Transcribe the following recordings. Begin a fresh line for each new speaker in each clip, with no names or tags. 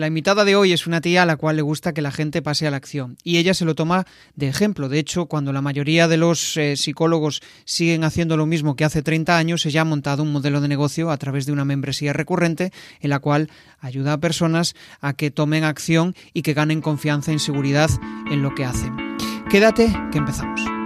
La invitada de hoy es una tía a la cual le gusta que la gente pase a la acción y ella se lo toma de ejemplo. De hecho, cuando la mayoría de los eh, psicólogos siguen haciendo lo mismo que hace 30 años, ella ha montado un modelo de negocio a través de una membresía recurrente en la cual ayuda a personas a que tomen acción y que ganen confianza y seguridad en lo que hacen. Quédate que empezamos.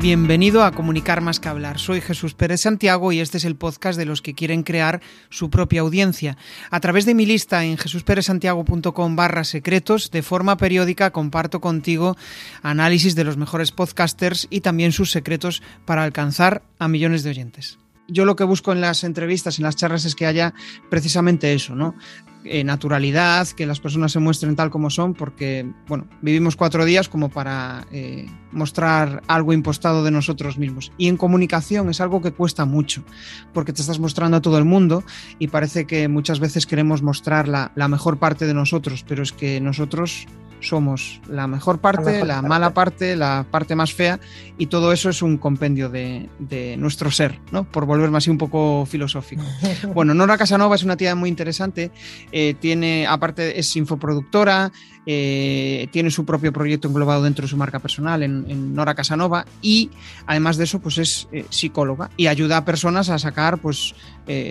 Bienvenido a Comunicar más que hablar. Soy Jesús Pérez Santiago y este es el podcast de los que quieren crear su propia audiencia. A través de mi lista en jesusperezsantiago.com barra secretos, de forma periódica comparto contigo análisis de los mejores podcasters y también sus secretos para alcanzar a millones de oyentes yo lo que busco en las entrevistas, en las charlas, es que haya precisamente eso, ¿no? Eh, naturalidad, que las personas se muestren tal como son, porque, bueno, vivimos cuatro días como para eh, mostrar algo impostado de nosotros mismos. Y en comunicación es algo que cuesta mucho, porque te estás mostrando a todo el mundo y parece que muchas veces queremos mostrar la, la mejor parte de nosotros, pero es que nosotros somos la mejor parte, la, mala parte, la parte más fea, y todo eso es un compendio de, nuestro ser, ¿no? Por volverme así un poco filosófico. Bueno, Nora Casanova es una tía muy interesante, eh, tiene, aparte es infoproductora, eh, tiene su propio proyecto englobado dentro de su marca personal en, Nora Casanova y además de eso pues es eh, psicóloga y ayuda a personas a sacar pues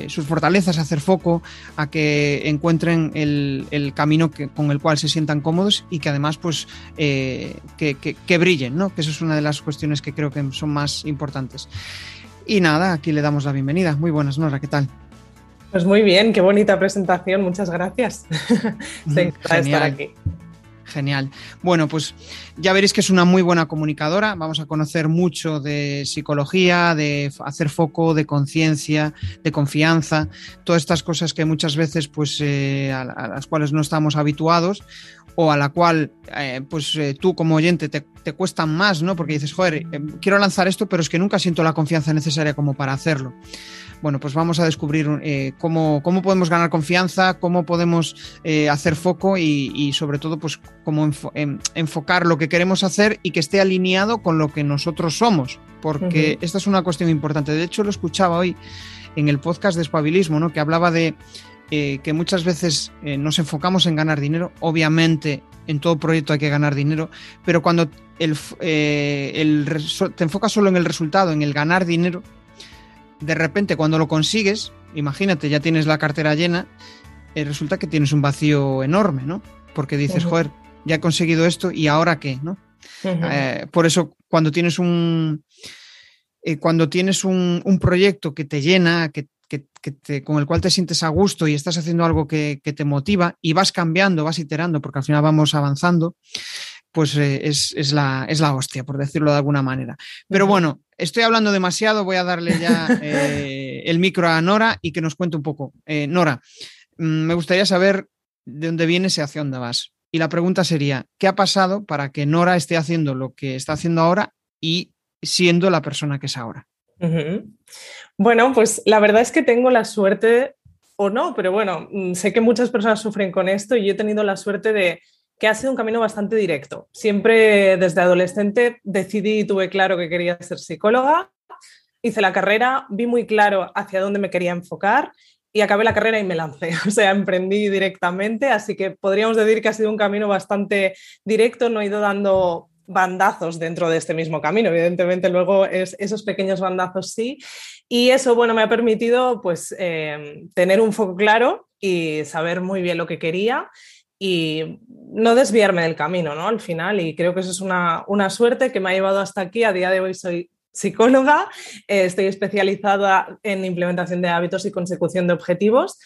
sus fortalezas, a hacer foco, a que encuentren el, camino con el cual se sientan cómodos y que además pues eh, que, brillen, ¿no? Que eso es una de las cuestiones que creo que son más importantes. Y nada, aquí le damos la bienvenida. Muy buenas, Nora, ¿qué tal?
Pues muy bien, qué bonita presentación, muchas gracias.
estar aquí. Genial. Bueno, pues ya veréis que es una muy buena comunicadora. Vamos a conocer mucho de psicología, de hacer foco, de conciencia, de confianza, todas estas cosas que muchas veces, pues, eh, a, las cuales no estamos habituados o a la cual, eh, pues, eh, tú como oyente te, te, cuestan más, ¿no? Porque dices, joder, quiero lanzar esto, pero es que nunca siento la confianza necesaria como para hacerlo bueno, pues vamos a descubrir eh, cómo, podemos ganar confianza, cómo podemos hacer foco y, sobre todo, pues cómo enfocar lo que queremos hacer y que esté alineado con lo que nosotros somos, porque esta es una cuestión importante. De hecho, lo escuchaba hoy en el podcast de Espabilismo, ¿no? que hablaba de eh, que muchas veces nos enfocamos en ganar dinero, obviamente en todo proyecto hay que ganar dinero, pero cuando el, te enfocas solo en el resultado, en el ganar dinero, de repente cuando lo consigues, imagínate, ya tienes la cartera llena, eh, resulta que tienes un vacío enorme, ¿no? Porque dices, joder, ya he conseguido esto y ahora qué, ¿no? Eh, por eso cuando tienes un eh, cuando tienes un, proyecto que te llena, que, con el cual te sientes a gusto y estás haciendo algo que, te motiva y vas cambiando, vas iterando, porque al final vamos avanzando, pues es, la, es la hostia, por decirlo de alguna manera. Pero bueno, estoy hablando demasiado, voy a darle ya eh, el micro a Nora y que nos cuente un poco. Eh, Nora, mm, me gustaría saber de dónde vienes y hacia dónde vas. Y la pregunta sería, ¿qué ha pasado para que Nora esté haciendo lo que está haciendo ahora y siendo la persona que es ahora?
Bueno, pues la verdad es que tengo la suerte, o no, pero bueno, mm, sé que muchas personas sufren con esto y he tenido la suerte de que ha sido un camino bastante directo. Siempre desde adolescente decidí y tuve claro que quería ser psicóloga, hice la carrera, vi muy claro hacia dónde me quería enfocar y acabé la carrera y me lancé, o sea, emprendí directamente, así que podríamos decir que ha sido un camino bastante directo, no he ido dando bandazos dentro de este mismo camino, evidentemente luego es, esos pequeños bandazos sí, y eso, bueno, me ha permitido pues eh, tener un foco claro y saber muy bien lo que quería y no desviarme del camino, ¿no? Al final, y creo que eso es una, suerte que me ha llevado hasta aquí. A día de hoy soy psicóloga, eh, estoy especializada en implementación de hábitos y consecución de objetivos.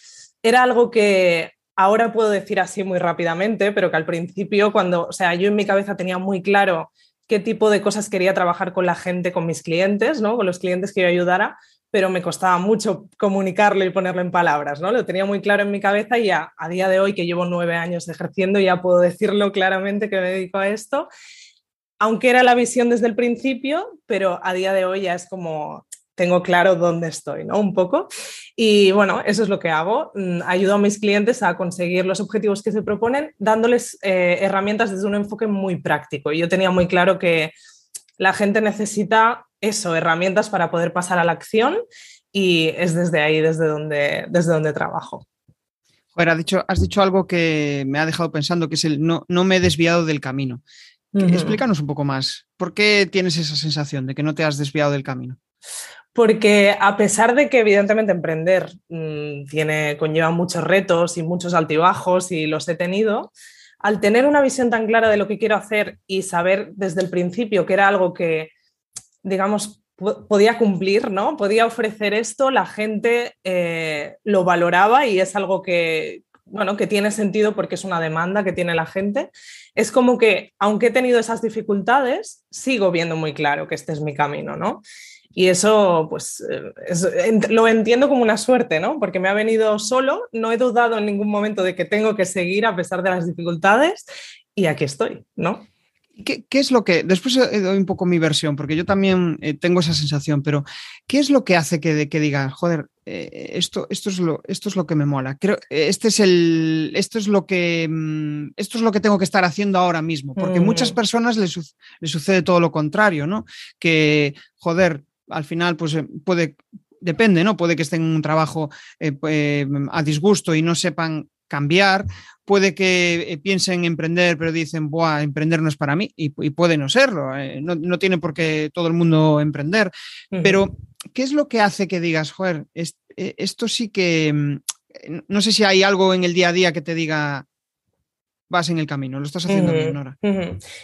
Era algo que ahora puedo decir así muy rápidamente, pero que al principio, cuando, o sea, yo en mi cabeza tenía muy claro qué tipo de cosas quería trabajar con la gente, con mis clientes, ¿no? Con los clientes que yo ayudara, pero me costaba mucho comunicarlo y ponerlo en palabras, ¿no? Lo tenía muy claro en mi cabeza y a, a día de hoy, que llevo nueve años ejerciendo, ya puedo decirlo claramente que me dedico a esto, aunque era la visión desde el principio, pero a día de hoy ya es como tengo claro dónde estoy, ¿no? Un poco. Y bueno, eso es lo que hago. Mm, ayudo a mis clientes a conseguir los objetivos que se proponen, dándoles eh, herramientas desde un enfoque muy práctico. Yo tenía muy claro que la gente necesita eso, herramientas para poder pasar a la acción y es desde ahí, desde donde, desde donde trabajo.
Joder, has dicho, has dicho algo que me ha dejado pensando, que es el no, no me he desviado del camino. Explícanos un poco más. ¿Por qué tienes esa sensación de que no te has desviado del camino?
Porque a pesar de que evidentemente emprender mm, tiene, conlleva muchos retos y muchos altibajos y los he tenido, al tener una visión tan clara de lo que quiero hacer y saber desde el principio que era algo que, digamos, podía cumplir, ¿no? Podía ofrecer esto, la gente eh, lo valoraba y es algo que, bueno, que tiene sentido porque es una demanda que tiene la gente. Es como que, aunque he tenido esas dificultades, sigo viendo muy claro que este es mi camino, ¿no? Y eso, pues, eh, lo entiendo como una suerte, ¿no? Porque me ha venido solo, no he dudado en ningún momento de que tengo que seguir a pesar de las dificultades y aquí estoy, ¿no?
¿Qué, es lo que, después doy un poco mi versión, porque yo también eh, tengo esa sensación, pero ¿qué es lo que hace que, que joder, esto, esto, es lo, esto es lo que me mola? Creo, este es el, esto es lo que, mm, esto es lo que tengo que estar haciendo ahora mismo, porque muchas personas les, les, sucede todo lo contrario, ¿no? Que, joder, al final, pues eh, puede, depende, ¿no? Puede que estén en un trabajo eh, eh, a disgusto y no sepan cambiar, puede que piensen emprender, pero dicen, Buah, emprender no es para mí, y, puede no serlo, no, tiene por qué todo el mundo emprender, pero ¿qué es lo que hace que digas, joder, esto sí que, mm, no sé si hay algo en el día a día que te diga, vas en el camino, lo estás haciendo bien, Nora.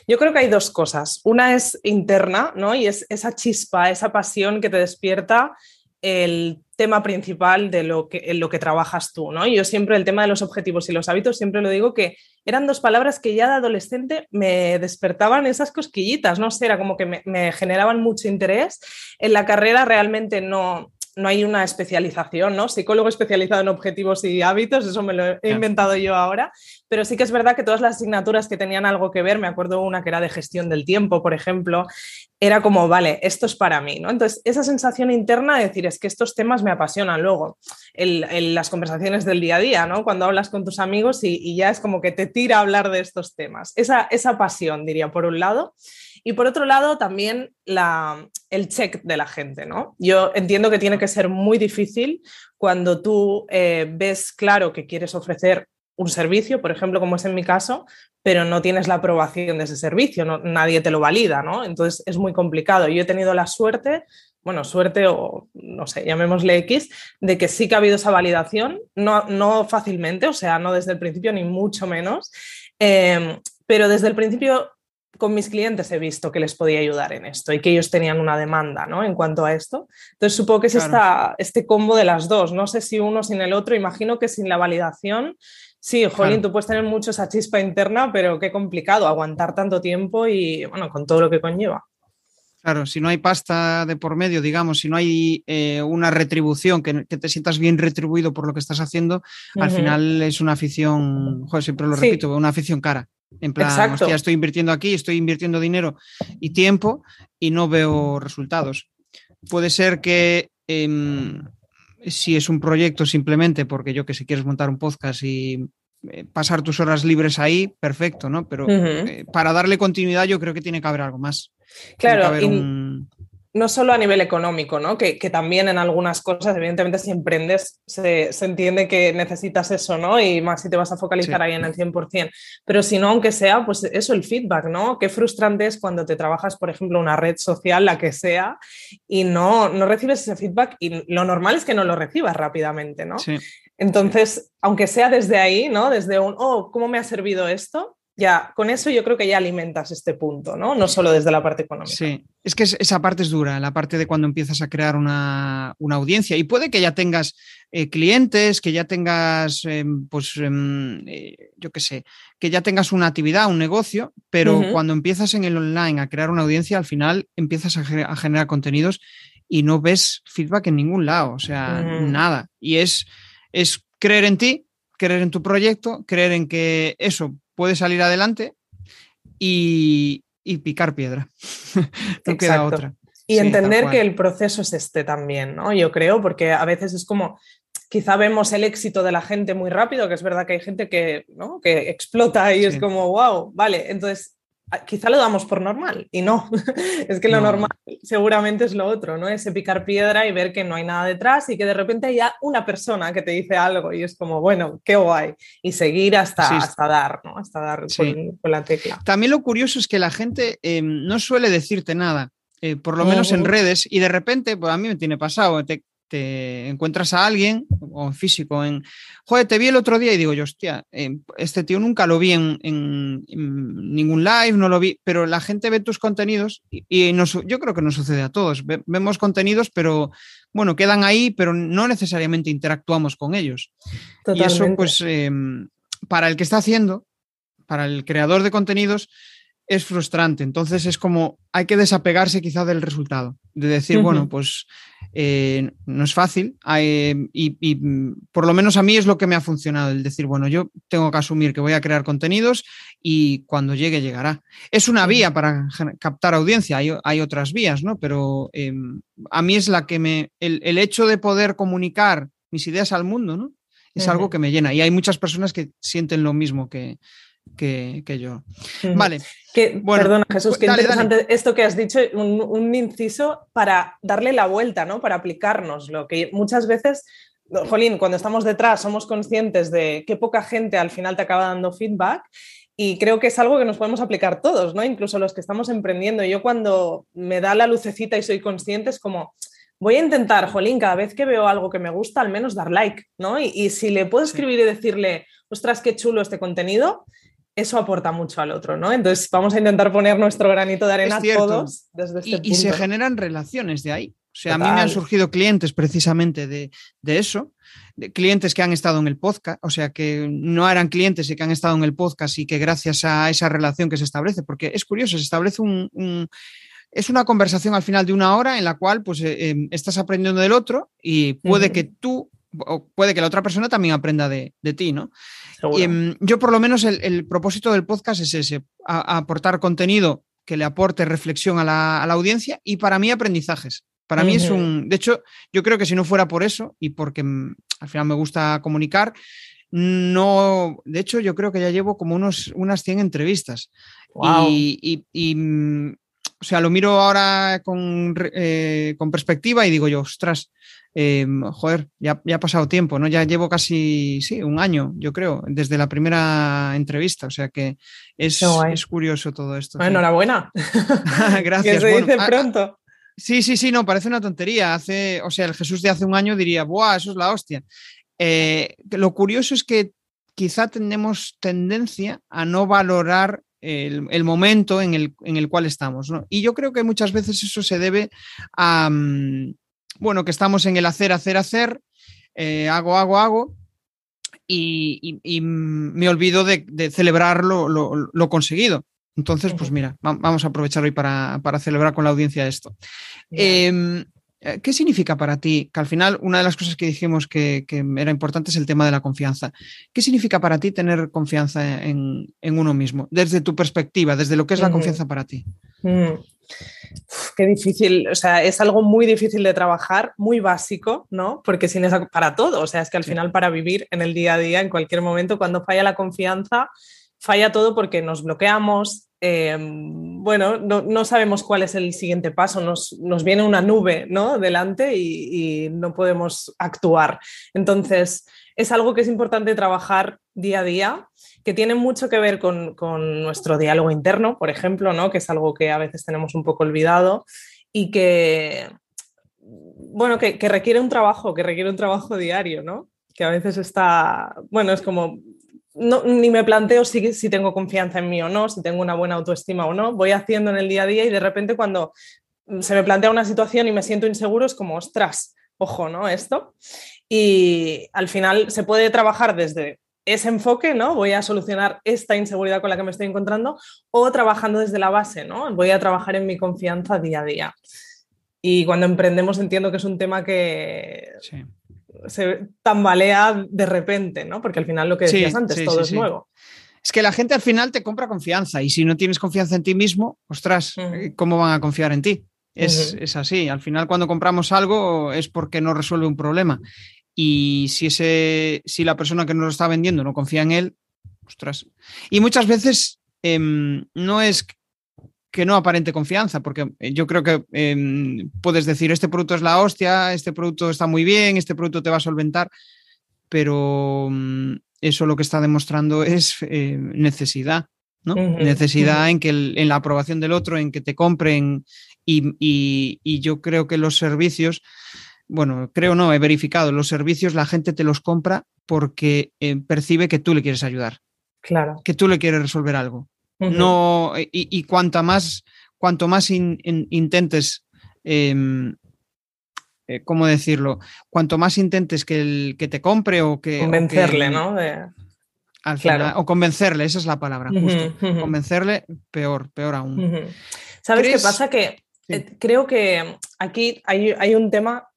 Yo creo que hay dos cosas. Una es interna, ¿no? Y es esa chispa, esa pasión que te despierta el tema principal de lo que, en lo que trabajas tú, ¿no? Yo siempre el tema de los objetivos y los hábitos, siempre lo digo que eran dos palabras que ya de adolescente me despertaban esas cosquillitas, no sé, era como que me, me generaban mucho interés. En la carrera realmente no, no hay una especialización, ¿no? Psicólogo especializado en objetivos y hábitos, eso me lo he inventado yo ahora, pero sí que es verdad que todas las asignaturas que tenían algo que ver, me acuerdo una que era de gestión del tiempo, por ejemplo, era como, vale, esto es para mí, ¿no? Entonces, esa sensación interna de decir, es que estos temas me apasionan luego, en, las conversaciones del día a día, ¿no? Cuando hablas con tus amigos y, ya es como que te tira a hablar de estos temas. Esa, esa pasión, diría, por un lado. Y por otro lado, también el check de la gente, ¿no? Yo entiendo que tiene que ser muy difícil cuando tú eh, ves claro que quieres ofrecer un servicio, por ejemplo, como es en mi caso, pero no tienes la aprobación de ese servicio, nadie te lo valida, ¿no? Entonces es muy complicado. Yo he tenido la suerte, bueno, suerte o no sé, llamémosle X, de que sí que ha habido esa validación, no, no fácilmente, o sea, no desde el principio ni mucho menos, eh, pero desde el principio con mis clientes he visto que les podía ayudar en esto y que ellos tenían una demanda ¿no? en cuanto a esto. Entonces supongo que es este combo de las dos. No sé si uno sin el otro. Imagino que sin la validación, sí, Jolín, tú puedes tener mucho esa chispa interna, pero qué complicado aguantar tanto tiempo y bueno, con todo lo que conlleva.
Claro, si no hay pasta de por medio, digamos, si no hay eh, una retribución, que, te sientas bien retribuido por lo que estás haciendo, al final es una afición, joder, siempre lo repito, una afición cara. En plan, hostia, estoy invirtiendo aquí, estoy invirtiendo dinero y tiempo y no veo resultados. Puede ser que em, si es un proyecto simplemente porque yo que sé, quieres montar un podcast y eh, pasar tus horas libres ahí, perfecto, ¿no? Pero eh, para darle continuidad yo creo que tiene que haber algo más.
Claro, no solo a nivel económico, ¿no? Que, también en algunas cosas, evidentemente, si emprendes, se, entiende que necesitas eso, ¿no? Y más si te vas a focalizar ahí en el 100%. Pero si no, aunque sea, pues eso, el feedback, ¿no? Qué frustrante es cuando te trabajas, por ejemplo, una red social, la que sea, y no, no recibes ese feedback y lo normal es que no lo recibas rápidamente, ¿no? Entonces, aunque sea desde ahí, ¿no? Desde un, oh, ¿cómo me ha servido esto? Ya, con eso yo creo que ya alimentas este punto, ¿no? No solo desde la parte económica.
Sí, es que esa parte es dura, la parte de cuando empiezas a crear una, audiencia. Y puede que ya tengas eh, clientes, que ya tengas, em, pues, em, eh, yo qué sé, que ya tengas una actividad, un negocio, pero cuando empiezas en el online a crear una audiencia, al final empiezas a, generar contenidos y no ves feedback en ningún lado, o sea, nada. Y es, es creer en ti, creer en tu proyecto, creer en que eso puede salir adelante y, picar piedra. no queda otra.
Y entender que el proceso es este también, ¿no? Yo creo, porque a veces es como, quizá vemos el éxito de la gente muy rápido, que es verdad que hay gente que, ¿no? que explota y es como, wow, vale, entonces quizá lo damos por normal y no, es que lo normal seguramente es lo otro, ¿no? Ese picar piedra y ver que no hay nada detrás y que de repente haya una persona que te dice algo y es como, bueno, qué guay, y seguir hasta, hasta dar, ¿no? Hasta dar con, la tecla.
También lo curioso es que la gente eh, no suele decirte nada. Eh, por lo menos en redes, y de repente, pues a mí me tiene pasado, te, te encuentras a alguien, o en físico, en, joder, te vi el otro día y digo yo, hostia, eh, este tío nunca lo vi en, ningún live, no lo vi, pero la gente ve tus contenidos y, yo creo que nos sucede a todos. vemos contenidos, pero bueno, quedan ahí, pero no necesariamente interactuamos con ellos. Y eso, pues, em, para el que está haciendo, para el creador de contenidos, es frustrante. Entonces es como hay que desapegarse quizá del resultado, de decir, bueno, pues eh, no es fácil y, por lo menos a mí es lo que me ha funcionado, el decir, bueno, yo tengo que asumir que voy a crear contenidos y cuando llegue llegará. Es una vía para captar audiencia, hay, otras vías, ¿no? Pero em, a mí es la que me, el, hecho de poder comunicar mis ideas al mundo, ¿no? Es algo que me llena y hay muchas personas que sienten lo mismo que, que, yo. Vale.
perdona, Jesús, qué interesante esto que has dicho, un, inciso para darle la vuelta, ¿no? Para aplicarnos lo que muchas veces. Jolín, cuando estamos detrás somos conscientes de qué poca gente al final te acaba dando feedback y creo que es algo que nos podemos aplicar todos, ¿no? Incluso los que estamos emprendiendo. Yo cuando me da la lucecita y soy consciente es como, voy a intentar, Jolín, cada vez que veo algo que me gusta, al menos dar like, ¿no? Y, si le puedo escribir y decirle, ostras, qué chulo este contenido, eso aporta mucho al otro, ¿no? Entonces vamos a intentar poner nuestro granito de arena todos desde este
y, Y se generan relaciones de ahí. O sea, a mí me han surgido clientes precisamente de, eso, de clientes que han estado en el podcast, o sea, que no eran clientes y que han estado en el podcast y que gracias a esa relación que se establece, porque es curioso, se establece un, es una conversación al final de una hora en la cual pues eh, em, estás aprendiendo del otro y puede que tú o puede que la otra persona también aprenda de, ti, ¿no? Y, em, yo por lo menos el, propósito del podcast es ese, aportar contenido que le aporte reflexión a la, audiencia y para mí aprendizajes. Para mí es un, de hecho, yo creo que si no fuera por eso y porque mm, al final me gusta comunicar, no, de hecho yo creo que ya llevo como unos, unas 100 entrevistas. Y, mm, o sea, lo miro ahora con, eh, con perspectiva y digo yo, ostras, eh, joder, ya, ha pasado tiempo, ¿no? Ya llevo casi, sí, un año, yo creo, desde la primera entrevista, o sea que es, es curioso todo esto.
enhorabuena.
Gracias.
que se dice pronto.
sí, sí, sí, no, parece una tontería. Hace, o sea, el Jesús de hace un año diría, ¡buah, eso es la hostia! Eh, lo curioso es que quizá tenemos tendencia a no valorar el, momento en el, en el, cual estamos. ¿no? Y yo creo que muchas veces eso se debe a, mm, bueno, que estamos en el hacer, hacer, hacer, eh, hago, hago, hago, y, me olvido de, celebrar lo, conseguido. Entonces, pues mira, vamos a aprovechar hoy para, celebrar con la audiencia esto. Eh, ¿Qué significa para ti? Que al final una de las cosas que dijimos que, era importante es el tema de la confianza. ¿Qué significa para ti tener confianza en, uno mismo? Desde tu perspectiva, desde lo que es la confianza para ti. Mm
qué difícil, o sea, es algo muy difícil de trabajar, muy básico, ¿no? Porque sin esa, para todo, o sea, es que al final para vivir en el día a día, en cualquier momento, cuando falla la confianza, falla todo porque nos bloqueamos, em, bueno, no, sabemos cuál es el siguiente paso, nos, viene una nube, ¿no? Delante y, y no podemos actuar. Entonces, es algo que es importante trabajar día a día que tiene mucho que ver con, nuestro diálogo interno, por ejemplo, ¿no? que es algo que a veces tenemos un poco olvidado y que, bueno, que, requiere un trabajo, que requiere un trabajo diario, ¿no? que a veces está, bueno, es como, no, ni me planteo si, si tengo confianza en mí o no, si tengo una buena autoestima o no, voy haciendo en el día a día y de repente cuando se me plantea una situación y me siento inseguro es como, ostras, ojo, ¿no? Esto. Y al final se puede trabajar desde ese enfoque, ¿no? Voy a solucionar esta inseguridad con la que me estoy encontrando o trabajando desde la base, ¿no? Voy a trabajar en mi confianza día a día. Y cuando emprendemos entiendo que es un tema que se tambalea de repente, ¿no? Porque al final lo que decías antes, todo es nuevo.
Es que la gente al final te compra confianza y si no tienes confianza en ti mismo, ostras, ¿cómo van a confiar en ti? Es, así. Al final, cuando compramos algo es porque no resuelve un problema. Y si, ese, si la persona que nos lo está vendiendo no confía en él, ostras. Y muchas veces em, no es que no aparente confianza, porque yo creo que em, puedes decir, este producto es la hostia, este producto está muy bien, este producto te va a solventar, pero mm, eso lo que está demostrando es eh, necesidad, ¿no? necesidad en que en la aprobación del otro, en que te compren y, yo creo que los servicios, bueno, creo no, he verificado, los servicios la gente te los compra porque eh, percibe que tú le quieres ayudar.
Claro.
Que tú le quieres resolver algo. No, y, cuanto más, cuanto más intentes em, eh, ¿cómo decirlo? Cuanto más intentes que, el, que te compre o que...
Convencerle, ¿no?
o convencerle, esa es la palabra, justo. Convencerle, peor, peor aún.
¿Sabes qué pasa? Que eh, creo que aquí hay, hay, un tema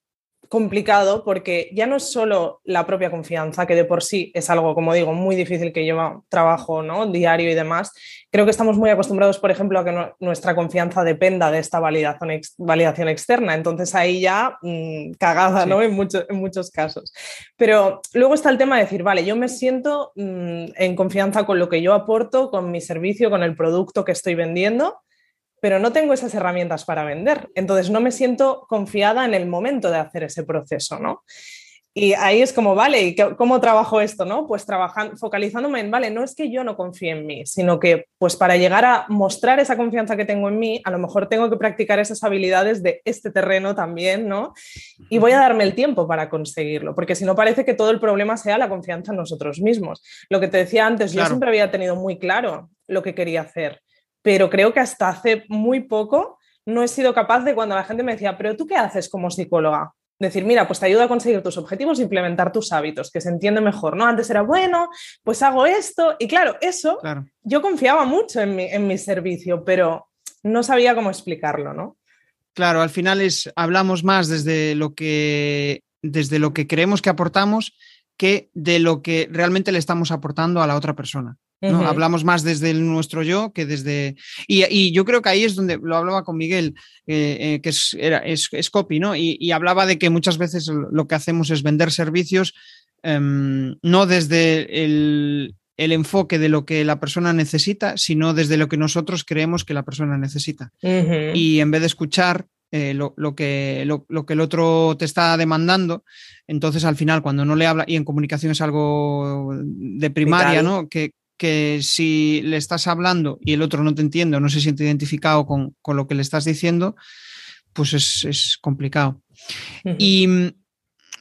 complicado porque ya no es solo la propia confianza, que de por sí es algo, como digo, muy difícil que lleva trabajo ¿no? diario y demás. Creo que estamos muy acostumbrados, por ejemplo, a que nuestra confianza dependa de esta validación, validación externa. Entonces ahí ya mm, cagada, ¿no? En, en muchos casos. Pero luego está el tema de decir, vale, yo me siento mm, en confianza con lo que yo aporto, con mi servicio, con el producto que estoy vendiendo pero no tengo esas herramientas para vender. Entonces no me siento confiada en el momento de hacer ese proceso, ¿no? Y ahí es como, vale, ¿y cómo trabajo esto? ¿no? Pues trabajando, focalizándome en, vale, no es que yo no confíe en mí, sino que pues para llegar a mostrar esa confianza que tengo en mí, a lo mejor tengo que practicar esas habilidades de este terreno también, ¿no? Y voy a darme el tiempo para conseguirlo, porque si no parece que todo el problema sea la confianza en nosotros mismos. Lo que te decía antes, yo siempre había tenido muy claro lo que quería hacer pero creo que hasta hace muy poco no he sido capaz de cuando la gente me decía, pero tú qué haces como psicóloga? Decir, mira, pues te ayuda a conseguir tus objetivos e implementar tus hábitos, que se entiende mejor, ¿no? Antes era, bueno, pues hago esto. Y claro, eso yo confiaba mucho en mi, en mi servicio, pero no sabía cómo explicarlo, ¿no?
Claro, al final es, hablamos más desde lo que, desde lo que creemos que aportamos que de lo que realmente le estamos aportando a la otra persona. Hablamos más desde nuestro yo que desde... Y, yo creo que ahí es donde lo hablaba con Miguel, eh, eh, que es, era, es, copy, ¿no? Y, hablaba de que muchas veces lo que hacemos es vender servicios em, no desde el, enfoque de lo que la persona necesita, sino desde lo que nosotros creemos que la persona necesita. Y en vez de escuchar eh, lo, que, lo, que el otro te está demandando. Entonces, al final, cuando no le habla, y en comunicación es algo de primaria, ¿no? Que, que si le estás hablando y el otro no te entiende o no se siente identificado con, lo que le estás diciendo, pues es, complicado. Y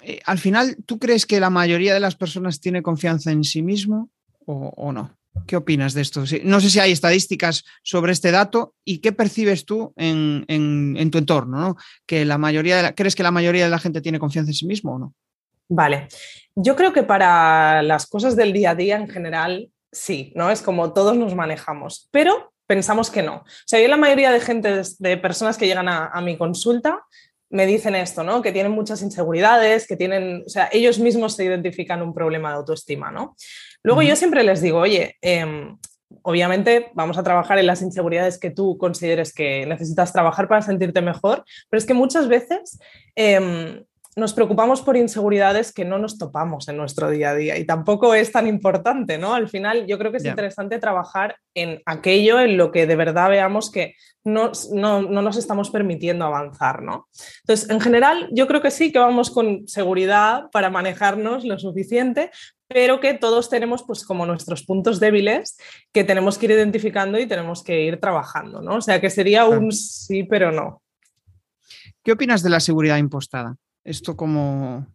eh, al final, ¿tú crees que la mayoría de las personas tiene confianza en sí mismo o, no? ¿Qué opinas de esto? No sé si hay estadísticas sobre este dato y qué percibes tú en, tu entorno, ¿no? Que la mayoría ¿Crees que la mayoría de la gente tiene confianza en sí mismo o no?
Vale. Yo creo que para las cosas del día a día en general, sí, ¿no? Es como todos nos manejamos, pero pensamos que no. O sea, yo la mayoría de gente, de personas que llegan a, mi consulta, me dicen esto, ¿no? Que tienen muchas inseguridades, que tienen, o sea, ellos mismos se identifican un problema de autoestima, ¿no? Luego yo siempre les digo, oye, em, obviamente vamos a trabajar en las inseguridades que tú consideres que necesitas trabajar para sentirte mejor, pero es que muchas veces em, nos preocupamos por inseguridades que no nos topamos en nuestro día a día y tampoco es tan importante, ¿no? Al final yo creo que es interesante trabajar en aquello en lo que de verdad veamos que no, no, nos estamos permitiendo avanzar, ¿no? Entonces, en general, yo creo que sí que vamos con seguridad para manejarnos lo suficiente, pero que todos tenemos pues como nuestros puntos débiles que tenemos que ir identificando y tenemos que ir trabajando, ¿no? O sea, que sería un sí, pero no.
¿Qué opinas de la seguridad impostada? ¿Esto cómo,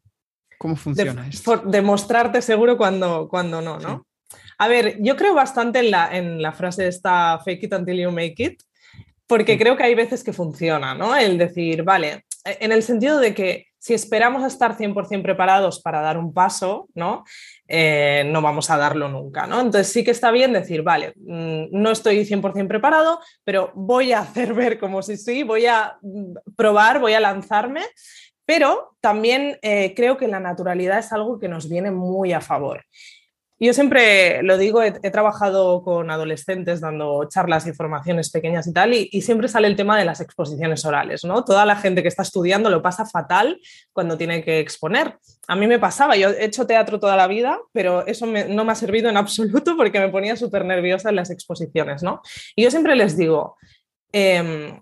cómo funciona?
demostrarte seguro cuando, cuando no, ¿no? A ver, yo creo bastante en la, en la frase esta fake it until you make it, porque creo que hay veces que funciona, ¿no? El decir, vale, e, en el sentido de que si esperamos a estar 100% preparados para dar un paso, ¿no? Eh, no vamos a darlo nunca, ¿no? Entonces sí que está bien decir, vale, mm, no estoy 100% preparado, pero voy a hacer ver como si sí, voy a mm, probar, voy a lanzarme pero también eh, creo que la naturalidad es algo que nos viene muy a favor. Yo siempre lo digo, he, trabajado con adolescentes dando charlas y formaciones pequeñas y tal, y, siempre sale el tema de las exposiciones orales, ¿no? Toda la gente que está estudiando lo pasa fatal cuando tiene que exponer. A mí me pasaba, yo he hecho teatro toda la vida, pero eso no me ha servido en absoluto porque me ponía súper nerviosa en las exposiciones, ¿no? Y yo siempre les digo, em,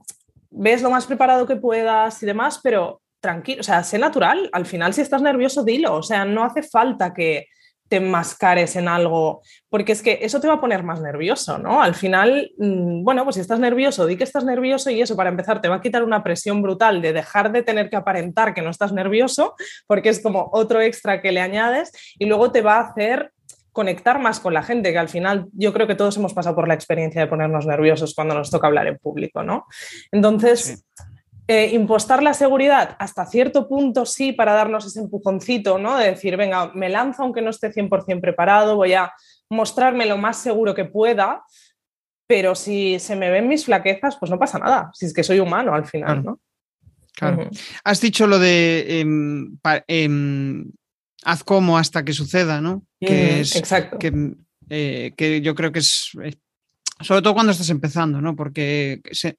ves lo más preparado que puedas y demás, pero tranquilo, o sea, sé natural, al final si estás nervioso, dilo, o sea, no hace falta que te enmascares en algo, porque es que eso te va a poner más nervioso, ¿no? Al final, mm, bueno, pues si estás nervioso, di que estás nervioso y eso para empezar te va a quitar una presión brutal de dejar de tener que aparentar que no estás nervioso, porque es como otro extra que le añades y luego te va a hacer conectar más con la gente, que al final yo creo que todos hemos pasado por la experiencia de ponernos nerviosos cuando nos toca hablar en público, ¿no? Entonces, eh, impostar la seguridad hasta cierto punto sí para darnos ese empujoncito, ¿no? De decir, venga, me lanzo aunque no esté 100% preparado, voy a mostrarme lo más seguro que pueda, pero si se me ven mis flaquezas, pues no pasa nada, si es que soy humano al final, ¿no?
Claro. Has dicho lo de em, em, haz como hasta que suceda, ¿no?
Que es,
Exacto. Eh, que, yo creo que es, sobre todo cuando estás empezando, ¿no? Porque se,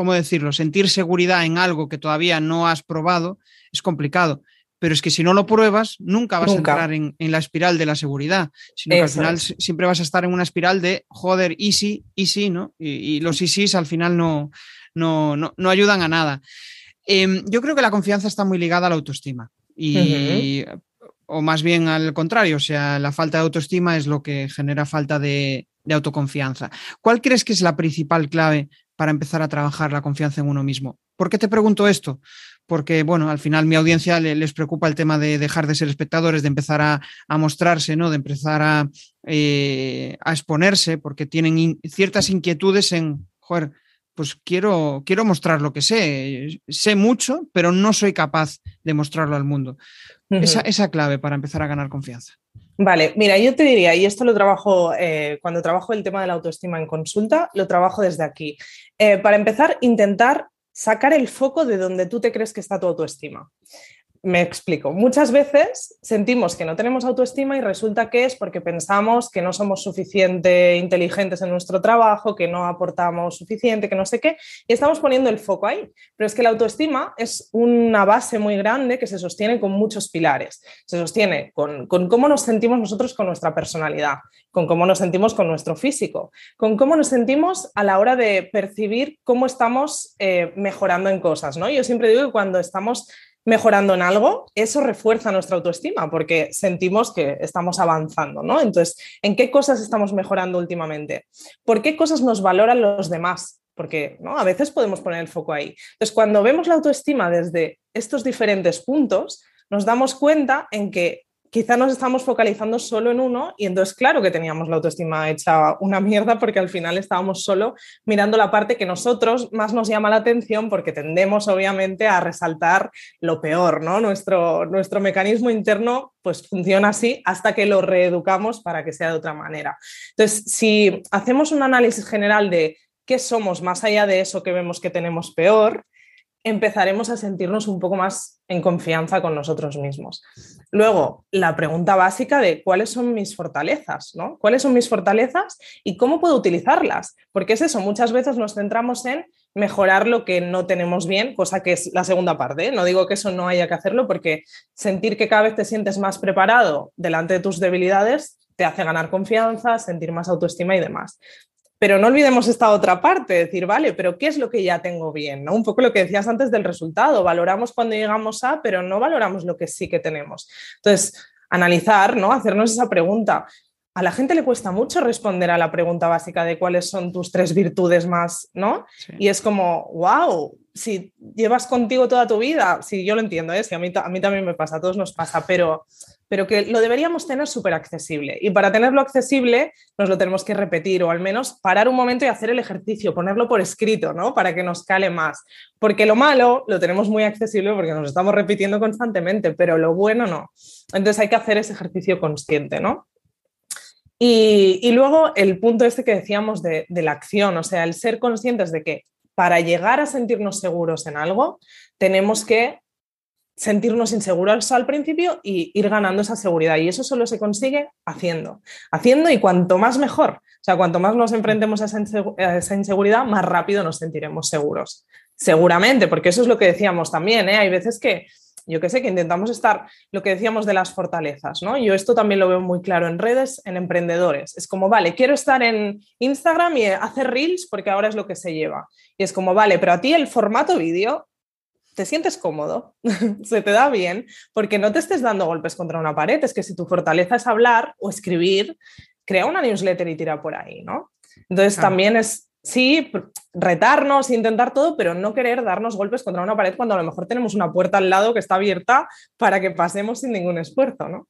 ¿cómo decirlo? Sentir seguridad en algo que todavía no has probado es complicado. Pero es que si no lo pruebas, nunca vas a entrar en, la espiral de la seguridad, sino que al final siempre vas a estar en una espiral de joder, easy, easy, ¿no? Y, los easys al final no, no, no, ayudan a nada. Em, yo creo que la confianza está muy ligada a la autoestima. Y, O más bien al contrario, o sea, la falta de autoestima es lo que genera falta de, de autoconfianza. ¿Cuál crees que es la principal clave para empezar a trabajar la confianza en uno mismo. ¿Por qué te pregunto esto? Porque, bueno, al final mi audiencia les preocupa el tema de dejar de ser espectadores, de empezar a, mostrarse, ¿no? De empezar a, eh, a exponerse, porque tienen ciertas inquietudes en, joder, pues quiero, quiero mostrar lo que sé. Sé mucho, pero no soy capaz de mostrarlo al mundo. esa, esa clave para empezar a ganar confianza.
Vale, mira, yo te diría, y esto lo trabajo eh, cuando trabajo el tema de la autoestima en consulta, lo trabajo desde aquí. Eh, para empezar, intentar sacar el foco de donde tú te crees que está tu autoestima. Me explico. Muchas veces sentimos que no tenemos autoestima y resulta que es porque pensamos que no somos suficientemente inteligentes en nuestro trabajo, que no aportamos suficiente, que no sé qué, y estamos poniendo el foco ahí. Pero es que la autoestima es una base muy grande que se sostiene con muchos pilares. Se sostiene con, cómo nos sentimos nosotros con nuestra personalidad, con cómo nos sentimos con nuestro físico, con cómo nos sentimos a la hora de percibir cómo estamos eh, mejorando en cosas. ¿no? Yo siempre digo que cuando estamos mejorando en algo, eso refuerza nuestra autoestima porque sentimos que estamos avanzando, ¿no? Entonces, ¿en qué cosas estamos mejorando últimamente? ¿Por qué cosas nos valoran los demás? Porque ¿no? a veces podemos poner el foco ahí. Entonces, cuando vemos la autoestima desde estos diferentes puntos, nos damos cuenta en que quizá nos estamos focalizando solo en uno y entonces claro que teníamos la autoestima hecha una mierda porque al final estábamos solo mirando la parte que nosotros más nos llama la atención porque tendemos obviamente a resaltar lo peor, ¿no? Nuestro, nuestro mecanismo interno pues funciona así hasta que lo reeducamos para que sea de otra manera. Entonces, si hacemos un análisis general de qué somos más allá de eso que vemos que tenemos peor, empezaremos a sentirnos un poco más en confianza con nosotros mismos. Luego, la pregunta básica de cuáles son mis fortalezas, ¿no? ¿Cuáles son mis fortalezas y cómo puedo utilizarlas? Porque es eso, muchas veces nos centramos en mejorar lo que no tenemos bien, cosa que es la segunda parte. ¿eh? No digo que eso no haya que hacerlo porque sentir que cada vez te sientes más preparado delante de tus debilidades te hace ganar confianza, sentir más autoestima y demás. Pero no olvidemos esta otra parte, decir, vale, pero ¿qué es lo que ya tengo bien? ¿no? Un poco lo que decías antes del resultado. Valoramos cuando llegamos a, pero no valoramos lo que sí que tenemos. Entonces, analizar, ¿no? Hacernos esa pregunta. A la gente le cuesta mucho responder a la pregunta básica de cuáles son tus tres virtudes más, ¿no? Y es como, wow, si llevas contigo toda tu vida, sí, yo lo entiendo, ¿eh? a, mí, a mí también me pasa, a todos nos pasa, pero pero que lo deberíamos tener súper accesible. Y para tenerlo accesible nos lo tenemos que repetir o al menos parar un momento y hacer el ejercicio, ponerlo por escrito, ¿no? Para que nos cale más. Porque lo malo lo tenemos muy accesible porque nos estamos repitiendo constantemente, pero lo bueno no. Entonces hay que hacer ese ejercicio consciente, ¿no? Y, luego el punto este que decíamos de, de la acción, o sea, el ser conscientes de que para llegar a sentirnos seguros en algo, tenemos que sentirnos inseguros al principio y ir ganando esa seguridad. Y eso solo se consigue haciendo, haciendo y cuanto más mejor. O sea, cuanto más nos enfrentemos a esa, inseguridad, más rápido nos sentiremos seguros. Seguramente, porque eso es lo que decíamos también. ¿eh? Hay veces que yo qué sé, que intentamos estar, lo que decíamos de las fortalezas, ¿no? Yo esto también lo veo muy claro en redes, en emprendedores. Es como, vale, quiero estar en Instagram y hacer reels porque ahora es lo que se lleva. Y es como, vale, pero a ti el formato vídeo, ¿te sientes cómodo? ¿Se te da bien? Porque no te estés dando golpes contra una pared. Es que si tu fortaleza es hablar o escribir, crea una newsletter y tira por ahí, ¿no? Entonces también es sí, retarnos, intentar todo, pero no querer darnos golpes contra una pared cuando a lo mejor tenemos una puerta al lado que está abierta para que pasemos sin ningún esfuerzo, ¿no?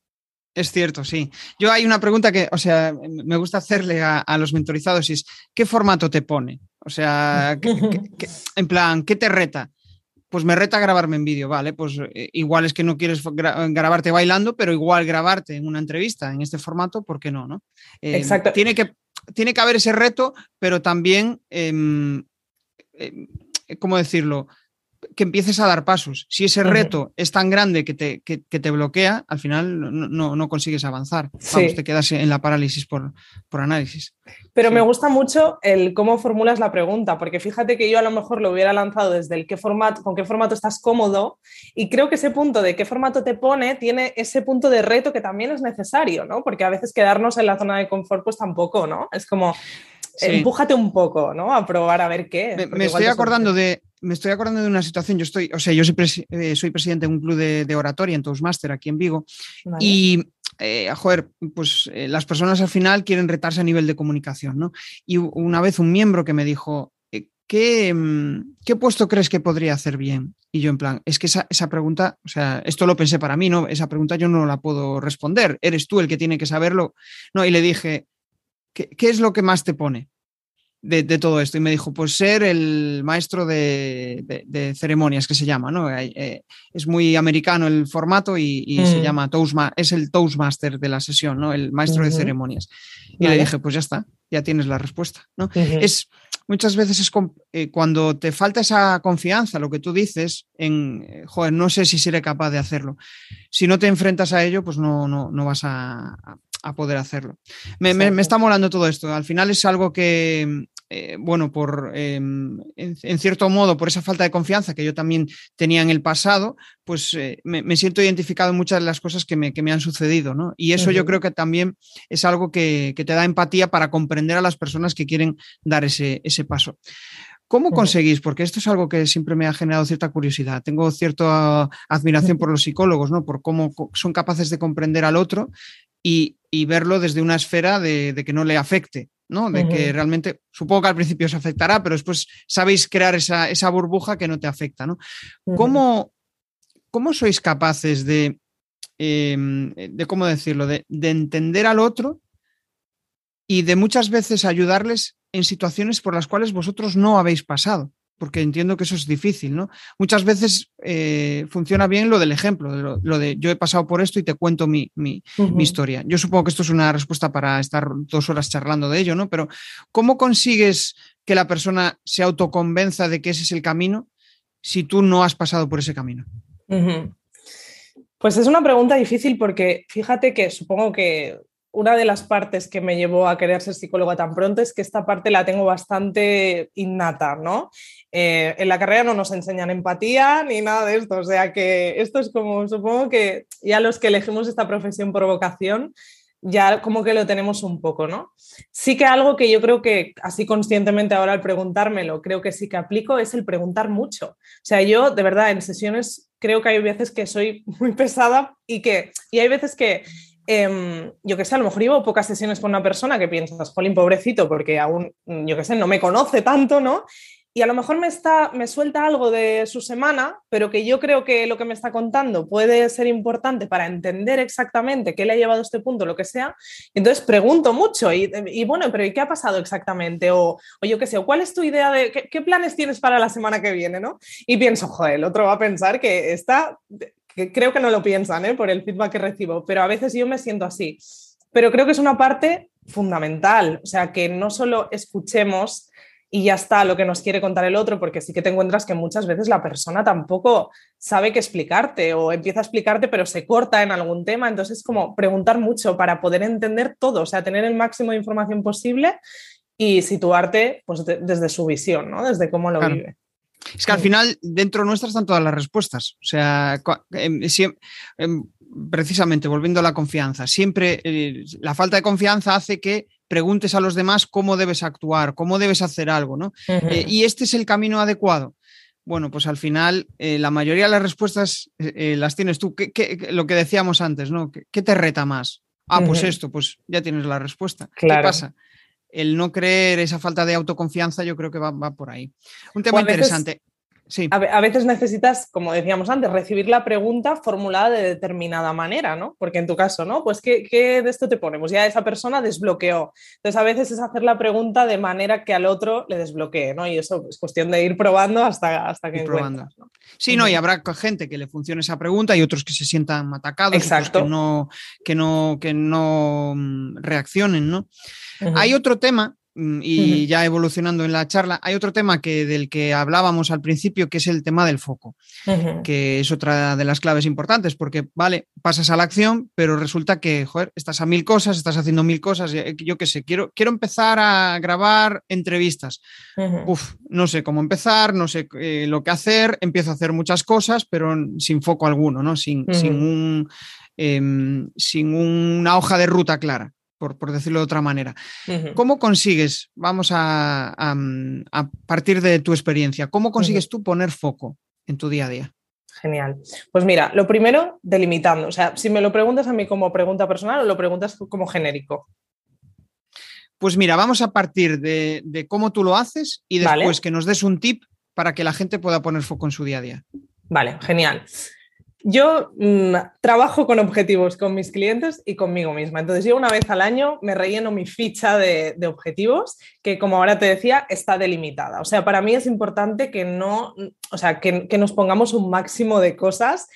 Es cierto, sí. Yo hay una pregunta que, o sea, me gusta hacerle a, los mentorizados y es, ¿qué formato te pone? O sea, en plan, ¿qué te reta? Pues me reta grabarme en vídeo, vale, pues eh, igual es que no quieres grabarte bailando, pero igual grabarte en una entrevista en este formato, ¿por qué no? no?
Eh, Exacto.
Tiene que, tiene que haber ese reto, pero también, em, em, ¿cómo decirlo? Que empieces a dar pasos. Si ese reto es tan grande que te, te bloquea, al final no, no, consigues avanzar. te quedas en la parálisis por, por análisis.
Pero me gusta mucho el cómo formulas la pregunta, porque fíjate que yo a lo mejor lo hubiera lanzado desde el qué formato, con qué formato estás cómodo, y creo que ese punto de qué formato te pone tiene ese punto de reto que también es necesario, ¿no? Porque a veces quedarnos en la zona de confort, pues tampoco, ¿no? Es como, empújate un poco, ¿no? A probar a ver qué.
Me, estoy acordando de, me estoy acordando de una situación. Yo estoy, o sea, yo soy, eh, soy presidente de un club de, oratoria en Toastmaster aquí en Vigo. Y eh, joder, pues eh, las personas al final quieren retarse a nivel de comunicación, ¿no? Y una vez un miembro que me dijo, ¿qué, mm, ¿qué puesto crees que podría hacer bien? Y yo en plan, es que esa, esa, pregunta, o sea, esto lo pensé para mí, ¿no? Esa pregunta yo no la puedo responder, eres tú el que tiene que saberlo. No, y le dije, ¿qué, es lo que más te pone de, todo esto? Y me dijo, pues ser el maestro de, ceremonias, que se llama, ¿no? Eh, es muy americano el formato y, se mm. llama Toastmaster, es el Toastmaster de la sesión, ¿no? El maestro de ceremonias. Y le dije, pues ya está, ya tienes la respuesta, ¿no? Es muchas veces es eh, cuando te falta esa confianza, lo que tú dices, en, eh, joder, no sé si seré capaz de hacerlo. Si no te enfrentas a ello, pues no, no, no vas a, a poder hacerlo. Me, está molando todo esto. Al final es algo que, eh, bueno, por em, en, cierto modo, por esa falta de confianza que yo también tenía en el pasado, pues eh, me, siento identificado en muchas de las cosas que me, han sucedido, ¿no? Y eso yo creo que también es algo que, te da empatía para comprender a las personas que quieren dar ese, ese paso. ¿Cómo conseguís? Porque esto es algo que siempre me ha generado cierta curiosidad. Tengo cierta admiración por los psicólogos, ¿no? Por cómo son capaces de comprender al otro y, verlo desde una esfera de, que no le afecte, ¿no? De que realmente, supongo que al principio se afectará, pero después sabéis crear esa, burbuja que no te afecta, ¿no? ¿Cómo, sois capaces de, em, de cómo decirlo, de, de entender al otro y de muchas veces ayudarles en situaciones por las cuales vosotros no habéis pasado? Porque entiendo que eso es difícil, ¿no? Muchas veces eh, funciona bien lo del ejemplo, lo, de yo he pasado por esto y te cuento mi, historia. Yo supongo que esto es una respuesta para estar dos horas charlando de ello, ¿no? Pero ¿cómo consigues que la persona se autoconvenza de que ese es el camino si tú no has pasado por ese camino?
Pues es una pregunta difícil porque fíjate que supongo que una de las partes que me llevó a querer ser psicóloga tan pronto es que esta parte la tengo bastante innata, ¿no? Eh, en la carrera no nos enseñan empatía ni nada de esto, o sea que esto es como, supongo que ya los que elegimos esta profesión por vocación, ya como que lo tenemos un poco, ¿no? Sí que algo que yo creo que así conscientemente ahora al preguntármelo, creo que sí que aplico, es el preguntar mucho. O sea, yo de verdad en sesiones creo que hay veces que soy muy pesada y que, y hay veces que Em, yo que sé, a lo mejor llevo pocas sesiones con una persona que piensas, jolín, pobrecito, porque aún, yo que sé, no me conoce tanto, ¿no? Y a lo mejor me, está, me suelta algo de su semana, pero que yo creo que lo que me está contando puede ser importante para entender exactamente qué le ha llevado a este punto, lo que sea. Entonces pregunto mucho y, bueno, pero ¿y qué ha pasado exactamente? O, o yo qué sé, ¿cuál es tu idea de qué, qué, planes tienes para la semana que viene? ¿no? Y pienso, joder, el otro va a pensar que está creo que no lo piensan ¿eh? por el feedback que recibo, pero a veces yo me siento así. Pero creo que es una parte fundamental, o sea, que no solo escuchemos y ya está lo que nos quiere contar el otro, porque sí que te encuentras que muchas veces la persona tampoco sabe qué explicarte o empieza a explicarte pero se corta en algún tema, entonces es como preguntar mucho para poder entender todo, o sea, tener el máximo de información posible y situarte pues, desde su visión, ¿no? desde cómo lo vive.
Es que al final dentro nuestras están todas las respuestas. O sea, em, em, precisamente volviendo a la confianza, siempre eh, la falta de confianza hace que preguntes a los demás cómo debes actuar, cómo debes hacer algo, ¿no? Eh, y este es el camino adecuado. Bueno, pues al final eh, la mayoría de las respuestas las tienes tú. lo que decíamos antes, ¿no? ¿Qué, te reta más? Ah, pues esto, pues ya tienes la respuesta. ¿Qué pasa? El no creer esa falta de autoconfianza, yo creo que va, por ahí. Un tema interesante. Sí.
A, veces necesitas, como decíamos antes, recibir la pregunta formulada de determinada manera, ¿no? Porque en tu caso, ¿no? Pues ¿qué, de esto te ponemos? ya esa persona desbloqueó. Entonces a veces es hacer la pregunta de manera que al otro le desbloquee, ¿no? Y eso es cuestión de ir probando hasta, hasta que probando.
Sí, no, y habrá gente que le funcione esa pregunta y otros que se sientan atacados, Exacto. que no, que no, que no mm, reaccionen, ¿no? Hay otro tema Mm, y ya evolucionando en la charla, hay otro tema que del que hablábamos al principio, que es el tema del foco, que es otra de las claves importantes, porque, vale, pasas a la acción, pero resulta que, joder, estás a mil cosas, estás haciendo mil cosas, yo qué sé, quiero, quiero empezar a grabar entrevistas. Uf, no sé cómo empezar, no sé eh, lo que hacer, empiezo a hacer muchas cosas, pero sin foco alguno, ¿no? Sin, sin, un, em, sin una hoja de ruta clara por, decirlo de otra manera. ¿Cómo consigues, vamos a, partir de tu experiencia, cómo consigues tú poner foco en tu día a día?
Genial. Pues mira, lo primero, delimitando. O sea, si me lo preguntas a mí como pregunta personal o lo preguntas como genérico.
Pues mira, vamos a partir de, cómo tú lo haces y después que nos des un tip para que la gente pueda poner foco en su día a día.
Vale, genial. Yo mm, trabajo con objetivos con mis clientes y conmigo misma. Entonces yo una vez al año me relleno mi ficha de, objetivos que, como ahora te decía, está delimitada. O sea, para mí es importante que no, o sea, que nos pongamos un máximo de cosas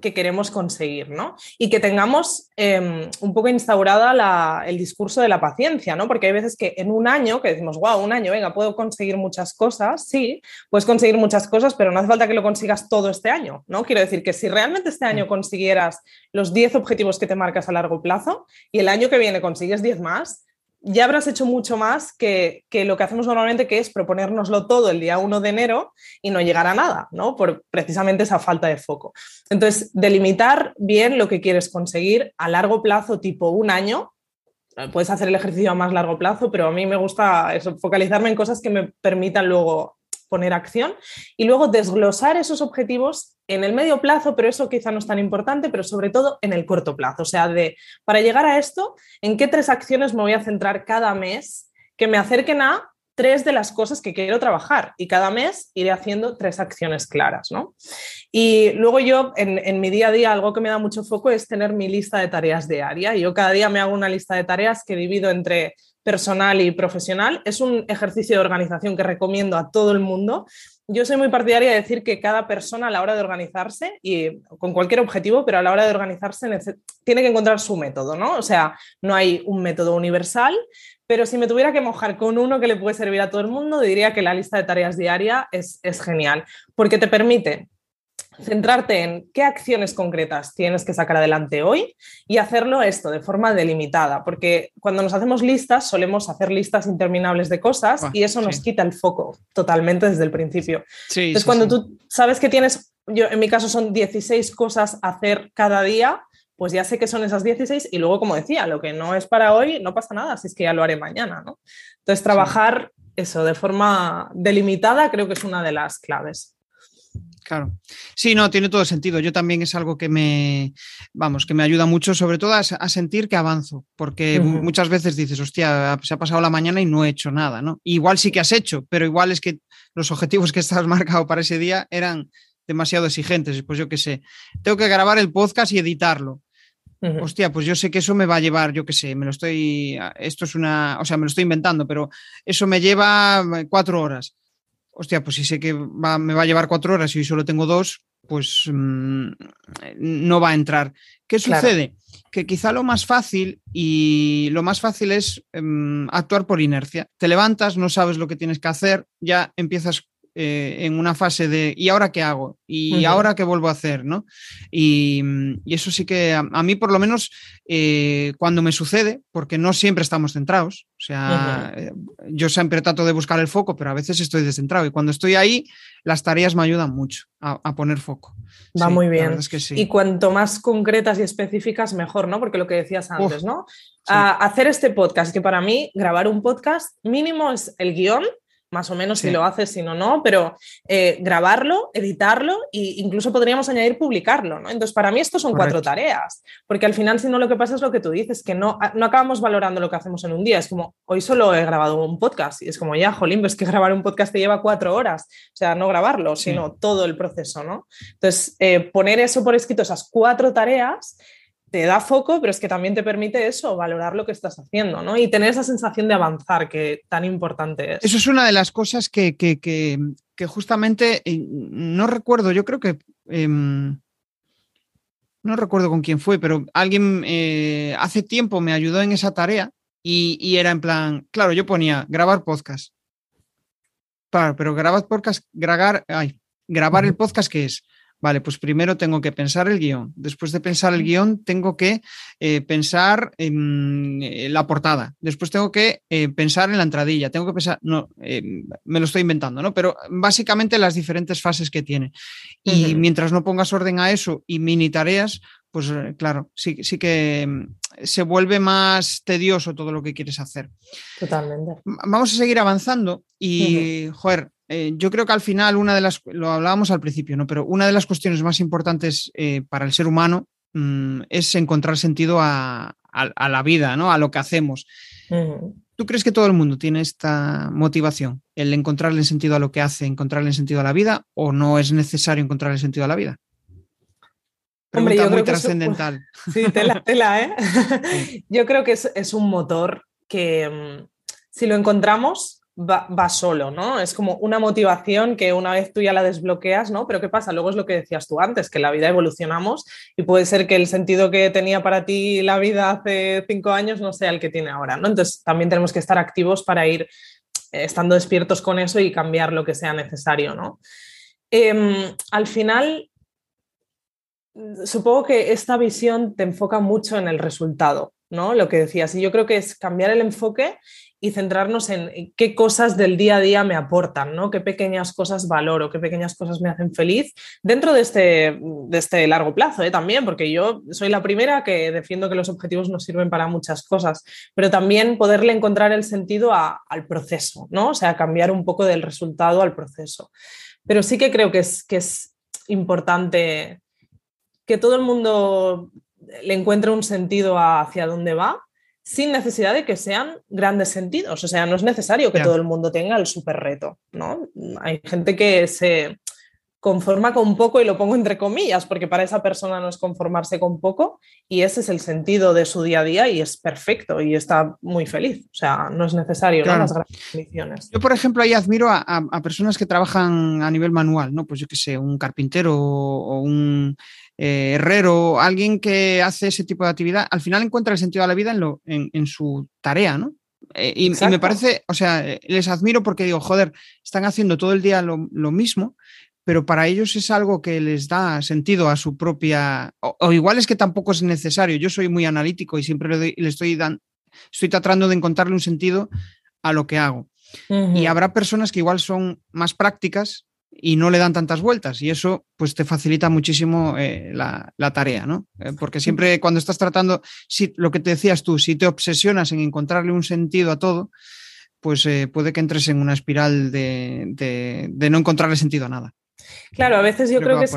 que queremos conseguir, ¿no? Y que tengamos em, un poco instaurada el discurso de la paciencia, ¿no? Porque hay veces que en un año, que decimos, wow, un año, venga, puedo conseguir muchas cosas, sí, puedes conseguir muchas cosas, pero no hace falta que lo consigas todo este año, ¿no? Quiero decir que si realmente este año mm. consiguieras los 10 objetivos que te marcas a largo plazo y el año que viene consigues 10 más, ya habrás hecho mucho más que, lo que hacemos normalmente, que es proponérnoslo todo el día 1 de enero y no llegar a nada, ¿no? Por precisamente esa falta de foco. Entonces, delimitar bien lo que quieres conseguir a largo plazo, tipo un año. Puedes hacer el ejercicio a más largo plazo, pero a mí me gusta focalizarme en cosas que me permitan luego poner acción y luego desglosar esos objetivos en el medio plazo, pero eso quizá no es tan importante, pero sobre todo en el corto plazo. O sea, de para llegar a esto, ¿en qué tres acciones me voy a centrar cada mes que me acerquen a tres de las cosas que quiero trabajar y cada mes iré haciendo tres acciones claras, ¿no? Y luego yo en, mi día a día algo que me da mucho foco es tener mi lista de tareas diaria. Yo cada día me hago una lista de tareas que divido entre personal y profesional. Es un ejercicio de organización que recomiendo a todo el mundo. Yo soy muy partidaria de decir que cada persona a la hora de organizarse, y con cualquier objetivo, pero a la hora de organizarse tiene que encontrar su método, ¿no? O sea, no hay un método universal, pero si me tuviera que mojar con uno que le puede servir a todo el mundo, diría que la lista de tareas diaria es, es genial, porque te permite centrarte en qué acciones concretas tienes que sacar adelante hoy y hacerlo esto de forma delimitada, porque cuando nos hacemos listas solemos hacer listas interminables de cosas y eso nos quita el foco totalmente desde el principio. Entonces, cuando tú sabes que tienes, yo en mi caso son 16 cosas a hacer cada día, pues ya sé que son esas 16 y luego, como decía, lo que no es para hoy no pasa nada, si es que ya lo haré mañana, ¿no? Entonces, trabajar eso de forma delimitada creo que es una de las claves.
Claro. Sí, no, tiene todo sentido. Yo también es algo que me, vamos, que me ayuda mucho, sobre todo a, sentir que avanzo, porque muchas veces dices, hostia, se ha pasado la mañana y no he hecho nada, ¿no? igual sí que has hecho, pero igual es que los objetivos que estás marcado para ese día eran demasiado exigentes. Pues yo qué sé, tengo que grabar el podcast y editarlo. Hostia, pues yo sé que eso me va a llevar, yo qué sé, me lo estoy, esto es una, o sea, me lo estoy inventando, pero eso me lleva cuatro horas hostia, pues si sé que me va a llevar cuatro horas y solo tengo dos, pues mm, no va a entrar. ¿Qué sucede? Que quizá lo más fácil y lo más fácil es em, actuar por inercia. Te levantas, no sabes lo que tienes que hacer, ya empiezas eh, en una fase de ¿y ahora qué hago? ¿Y ahora qué vuelvo a hacer? ¿no? Y, eso sí que a, mí por lo menos eh, cuando me sucede, porque no siempre estamos centrados, o sea, eh, yo siempre trato de buscar el foco, pero a veces estoy descentrado y cuando estoy ahí, las tareas me ayudan mucho a, poner foco.
Va muy bien. Y cuanto más concretas y específicas, mejor, ¿no? Porque lo que decías antes, ¿no? hacer este podcast, que para mí grabar un podcast mínimo es el guion más o menos si lo haces, si no, no, pero eh, grabarlo, editarlo e incluso podríamos añadir publicarlo, ¿no? Entonces, para mí esto son cuatro tareas, porque al final, si no, lo que pasa es lo que tú dices, que no, no acabamos valorando lo que hacemos en un día, es como, hoy solo he grabado un podcast y es como, ya, jolín, es que grabar un podcast te lleva cuatro horas, o sea, no grabarlo, sino todo el proceso, ¿no? Entonces, eh, poner eso por escrito, esas cuatro tareas, te da foco, pero es que también te permite eso, valorar lo que estás haciendo, ¿no? Y tener esa sensación de avanzar que tan importante es.
Eso es una de las cosas que, justamente eh, no recuerdo, yo creo que... Em, no recuerdo con quién fue, pero alguien eh, hace tiempo me ayudó en esa tarea y, era en plan, claro, yo ponía grabar podcast. Claro, pero grabar podcast, grabar, ay, grabar el podcast, ¿qué es? Vale, pues primero tengo que pensar el guion. Después de pensar el guion, tengo que eh, pensar en eh, la portada. Después tengo que eh, pensar en la entradilla. Tengo que pensar, no, me lo estoy inventando, ¿no? Pero básicamente las diferentes fases que tiene. Y mientras no pongas orden a eso y mini tareas, pues claro, sí, sí que mm, se vuelve más tedioso todo lo que quieres hacer.
Totalmente.
Vamos a seguir avanzando y, joder, eh, yo creo que al final una de las, lo hablábamos al principio, ¿no? Pero una de las cuestiones más importantes eh, para el ser humano mm, es encontrar sentido a, la vida, ¿no? A lo que hacemos. ¿Tú crees que todo el mundo tiene esta motivación, el encontrarle sentido a lo que hace, encontrarle sentido a la vida, o no es necesario encontrarle sentido a la vida?
Hombre, yo muy trascendental. Sí, tela, tela, ¿eh? Yo creo que es, es un motor que mm, si lo encontramos, va, solo, ¿no? Es como una motivación que una vez tú ya la desbloqueas, ¿no? Pero ¿qué pasa? Luego es lo que decías tú antes, que la vida evolucionamos y puede ser que el sentido que tenía para ti la vida hace cinco años no sea el que tiene ahora, ¿no? Entonces también tenemos que estar activos para ir eh, estando despiertos con eso y cambiar lo que sea necesario, ¿no? Em, al final, supongo que esta visión te enfoca mucho en el resultado, ¿no? Lo que decías. Y yo creo que es cambiar el enfoque y centrarnos en qué cosas del día a día me aportan, ¿no? Qué pequeñas cosas valoro, qué pequeñas cosas me hacen feliz dentro de este, de este largo plazo ¿eh? también, porque yo soy la primera que defiendo que los objetivos nos sirven para muchas cosas, pero también poderle encontrar el sentido al proceso, ¿no? O sea, cambiar un poco del resultado al proceso. Pero sí que creo que es, que es importante que todo el mundo le encuentre un sentido hacia dónde va sin necesidad de que sean grandes sentidos. O sea, no es necesario que todo el mundo tenga el super reto, ¿no? Hay gente que se conforma con poco y lo pongo entre comillas, porque para esa persona no es conformarse con poco y ese es el sentido de su día a día y es perfecto y está muy feliz. O sea, no es necesario las grandes condiciones.
Yo, por ejemplo, ahí admiro a, personas que trabajan a nivel manual, ¿no? Pues yo qué sé, un carpintero o un eh, herrero, alguien que hace ese tipo de actividad, al final encuentra el sentido de la vida en, lo, en, su tarea, ¿no? Eh, y, me parece, o sea, les admiro porque digo, joder, están haciendo todo el día lo, mismo, pero para ellos es algo que les da sentido a su propia, o, igual es que tampoco es necesario, yo soy muy analítico y siempre le, estoy, dando, estoy tratando de encontrarle un sentido a lo que hago. Y habrá personas que igual son más prácticas y no le dan tantas vueltas y eso pues te facilita muchísimo eh, la, tarea, ¿no? Eh, porque siempre cuando estás tratando, si, lo que te decías tú, si te obsesionas en encontrarle un sentido a todo, pues eh, puede que entres en una espiral de, no encontrarle sentido a nada.
Claro, a veces yo creo, que, es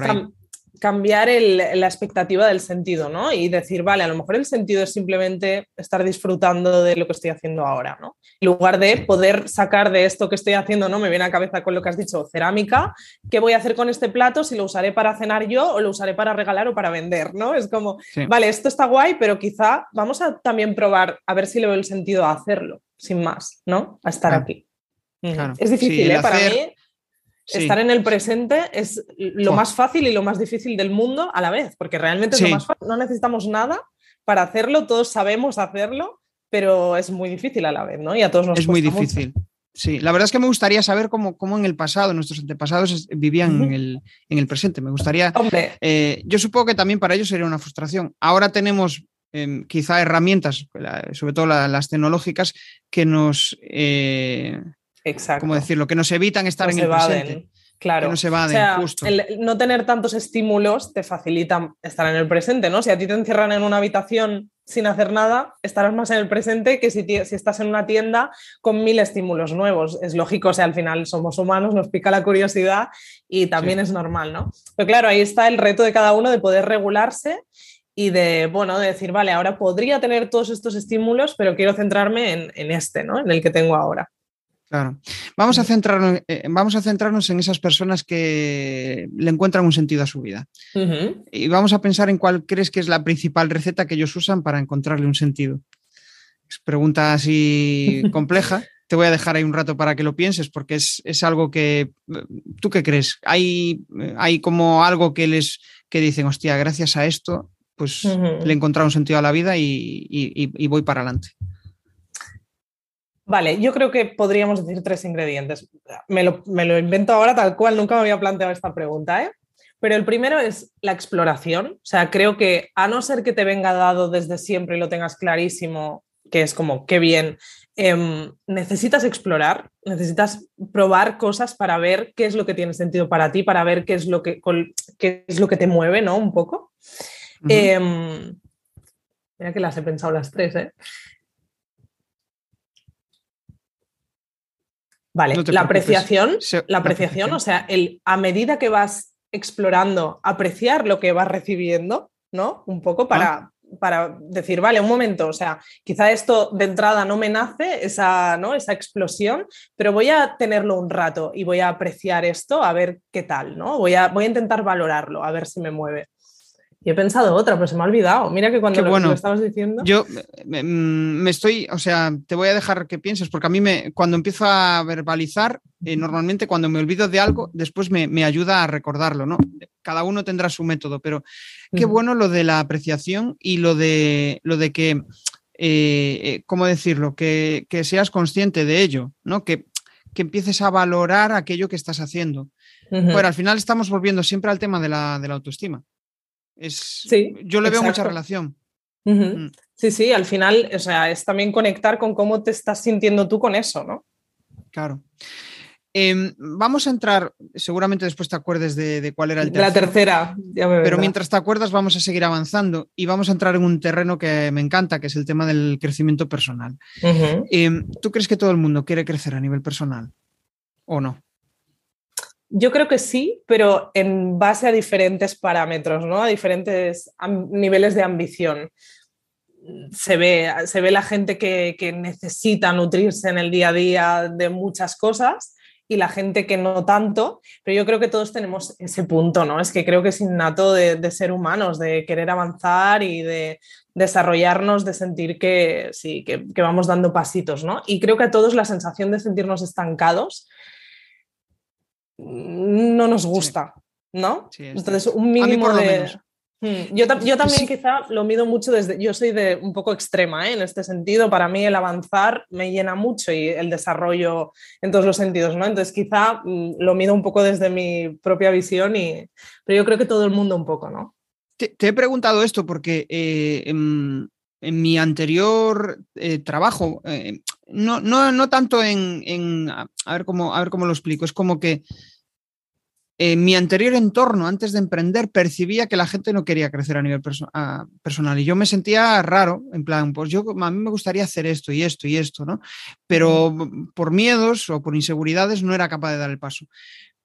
cambiar la expectativa del sentido, ¿no? Y decir, vale, a lo mejor el sentido es simplemente estar disfrutando de lo que estoy haciendo ahora, ¿no? En lugar de poder sacar de esto que estoy haciendo, ¿no? Me viene a cabeza con lo que has dicho, cerámica, ¿qué voy a hacer con este plato? Si lo usaré para cenar yo o lo usaré para regalar o para vender, ¿no? Es como, vale, esto está guay, pero quizá vamos a también probar a ver si le veo el sentido a hacerlo, sin más, ¿no? A estar aquí. Es difícil, ¿eh? Para mí estar en el presente es lo más fácil y lo más difícil del mundo a la vez, porque realmente es lo más fácil. No necesitamos nada para hacerlo, todos sabemos hacerlo, pero es muy difícil a la vez, ¿no? Y a todos nos
Es muy difícil. Sí, la verdad es que me gustaría saber cómo, cómo en el pasado nuestros antepasados vivían en, el, en, el, presente. Me gustaría. Eh, yo supongo que también para ellos sería una frustración. Ahora tenemos em, quizá herramientas, sobre todo las tecnológicas, que nos. Eh,
Exacto.
¿Cómo decirlo? Que nos evitan estar en el presente.
Claro.
Que no se vaden, justo.
no tener tantos estímulos te facilita estar en el presente, ¿no? Si a ti te encierran en una habitación sin hacer nada, estarás más en el presente que si, si, estás en una tienda con mil estímulos nuevos. Es lógico, o sea, al final somos humanos, nos pica la curiosidad y también es normal, ¿no? Pero claro, ahí está el reto de cada uno de poder regularse y de, bueno, de decir, vale, ahora podría tener todos estos estímulos, pero quiero centrarme en, en este, ¿no? En el que tengo ahora.
Claro. Vamos a, centrarnos, eh, vamos a centrarnos en esas personas que le encuentran un sentido a su vida. Y vamos a pensar en cuál crees que es la principal receta que ellos usan para encontrarle un sentido. Es pregunta así compleja. Te voy a dejar ahí un rato para que lo pienses porque es, algo que... ¿Tú qué crees? ¿Hay, hay como algo que les que dicen, hostia, gracias a esto, pues le he encontrado un sentido a la vida y voy para adelante?
Vale, yo creo que podríamos decir tres ingredientes. Me lo, invento ahora tal cual, nunca me había planteado esta pregunta, ¿eh? Pero el primero es la exploración. O sea, creo que a no ser que te venga dado desde siempre y lo tengas clarísimo, que es como, qué bien, em, necesitas explorar, necesitas probar cosas para ver qué es lo que tiene sentido para ti, para ver qué es lo que, qué es lo que te mueve, ¿no? Un poco. Em, mira que las he pensado las tres, ¿eh? Vale, la apreciación, la apreciación, o sea, el, a medida que vas explorando, apreciar lo que vas recibiendo, ¿no? Un poco para, ah. para decir, vale, un momento, o sea, quizá esto de entrada no me nace, esa, ¿no? esa explosión, pero voy a tenerlo un rato y voy a apreciar esto, a ver qué tal, ¿no? Voy a, voy a intentar valorarlo, a ver si me mueve. Y he pensado otra, pero se me ha olvidado. Mira que cuando lo, estabas diciendo.
Yo me, estoy, o sea, te voy a dejar que pienses, porque a mí me, cuando empiezo a verbalizar, eh, normalmente cuando me olvido de algo, después me, ayuda a recordarlo, ¿no? Cada uno tendrá su método, pero qué bueno lo de la apreciación y lo de, lo de que, eh, eh, ¿cómo decirlo? Que, seas consciente de ello, ¿no? Que, que empieces a valorar aquello que estás haciendo. Bueno, al final estamos volviendo siempre al tema de la, de la autoestima. Es, yo le veo mucha relación.
Mm. Sí, sí, al final, o sea, es también conectar con cómo te estás sintiendo tú con eso, ¿no?
Claro. Em, vamos a entrar, seguramente después te acuerdes de, cuál era el
tercero. La tercera,
Pero mientras te acuerdas, vamos a seguir avanzando y vamos a entrar en un terreno que me encanta, que es el tema del crecimiento personal. Em, ¿Tú crees que todo el mundo quiere crecer a nivel personal o no?
Yo creo que sí, pero en base a diferentes parámetros, ¿no? A diferentes niveles de ambición. Se ve, se ve la gente que, necesita nutrirse en el día a día de muchas cosas y la gente que no tanto, pero yo creo que todos tenemos ese punto, ¿no? Es que creo que es innato de, ser humanos, de querer avanzar y de desarrollarnos, de sentir que sí, que, que, vamos dando pasitos, ¿no? Y creo que a todos la sensación de sentirnos estancados no nos gusta, ¿no? Entonces, un mínimo de... Hmm, yo, también quizá lo mido mucho desde, yo soy de un poco extrema ¿eh? en este sentido, para mí el avanzar me llena mucho y el desarrollo en todos los sentidos, ¿no? Entonces quizá mm, lo mido un poco desde mi propia visión, y, pero yo creo que todo el mundo un poco, ¿no?
Te, he preguntado esto porque eh, en, mi anterior eh, trabajo, no, no, tanto en, a, ver cómo, a ver cómo lo explico, es como que en mi anterior entorno, antes de emprender, percibía que la gente no quería crecer a nivel personal y yo me sentía raro, en plan, pues yo a mí me gustaría hacer esto y esto y esto, ¿no? Pero por miedos o por inseguridades no era capaz de dar el paso.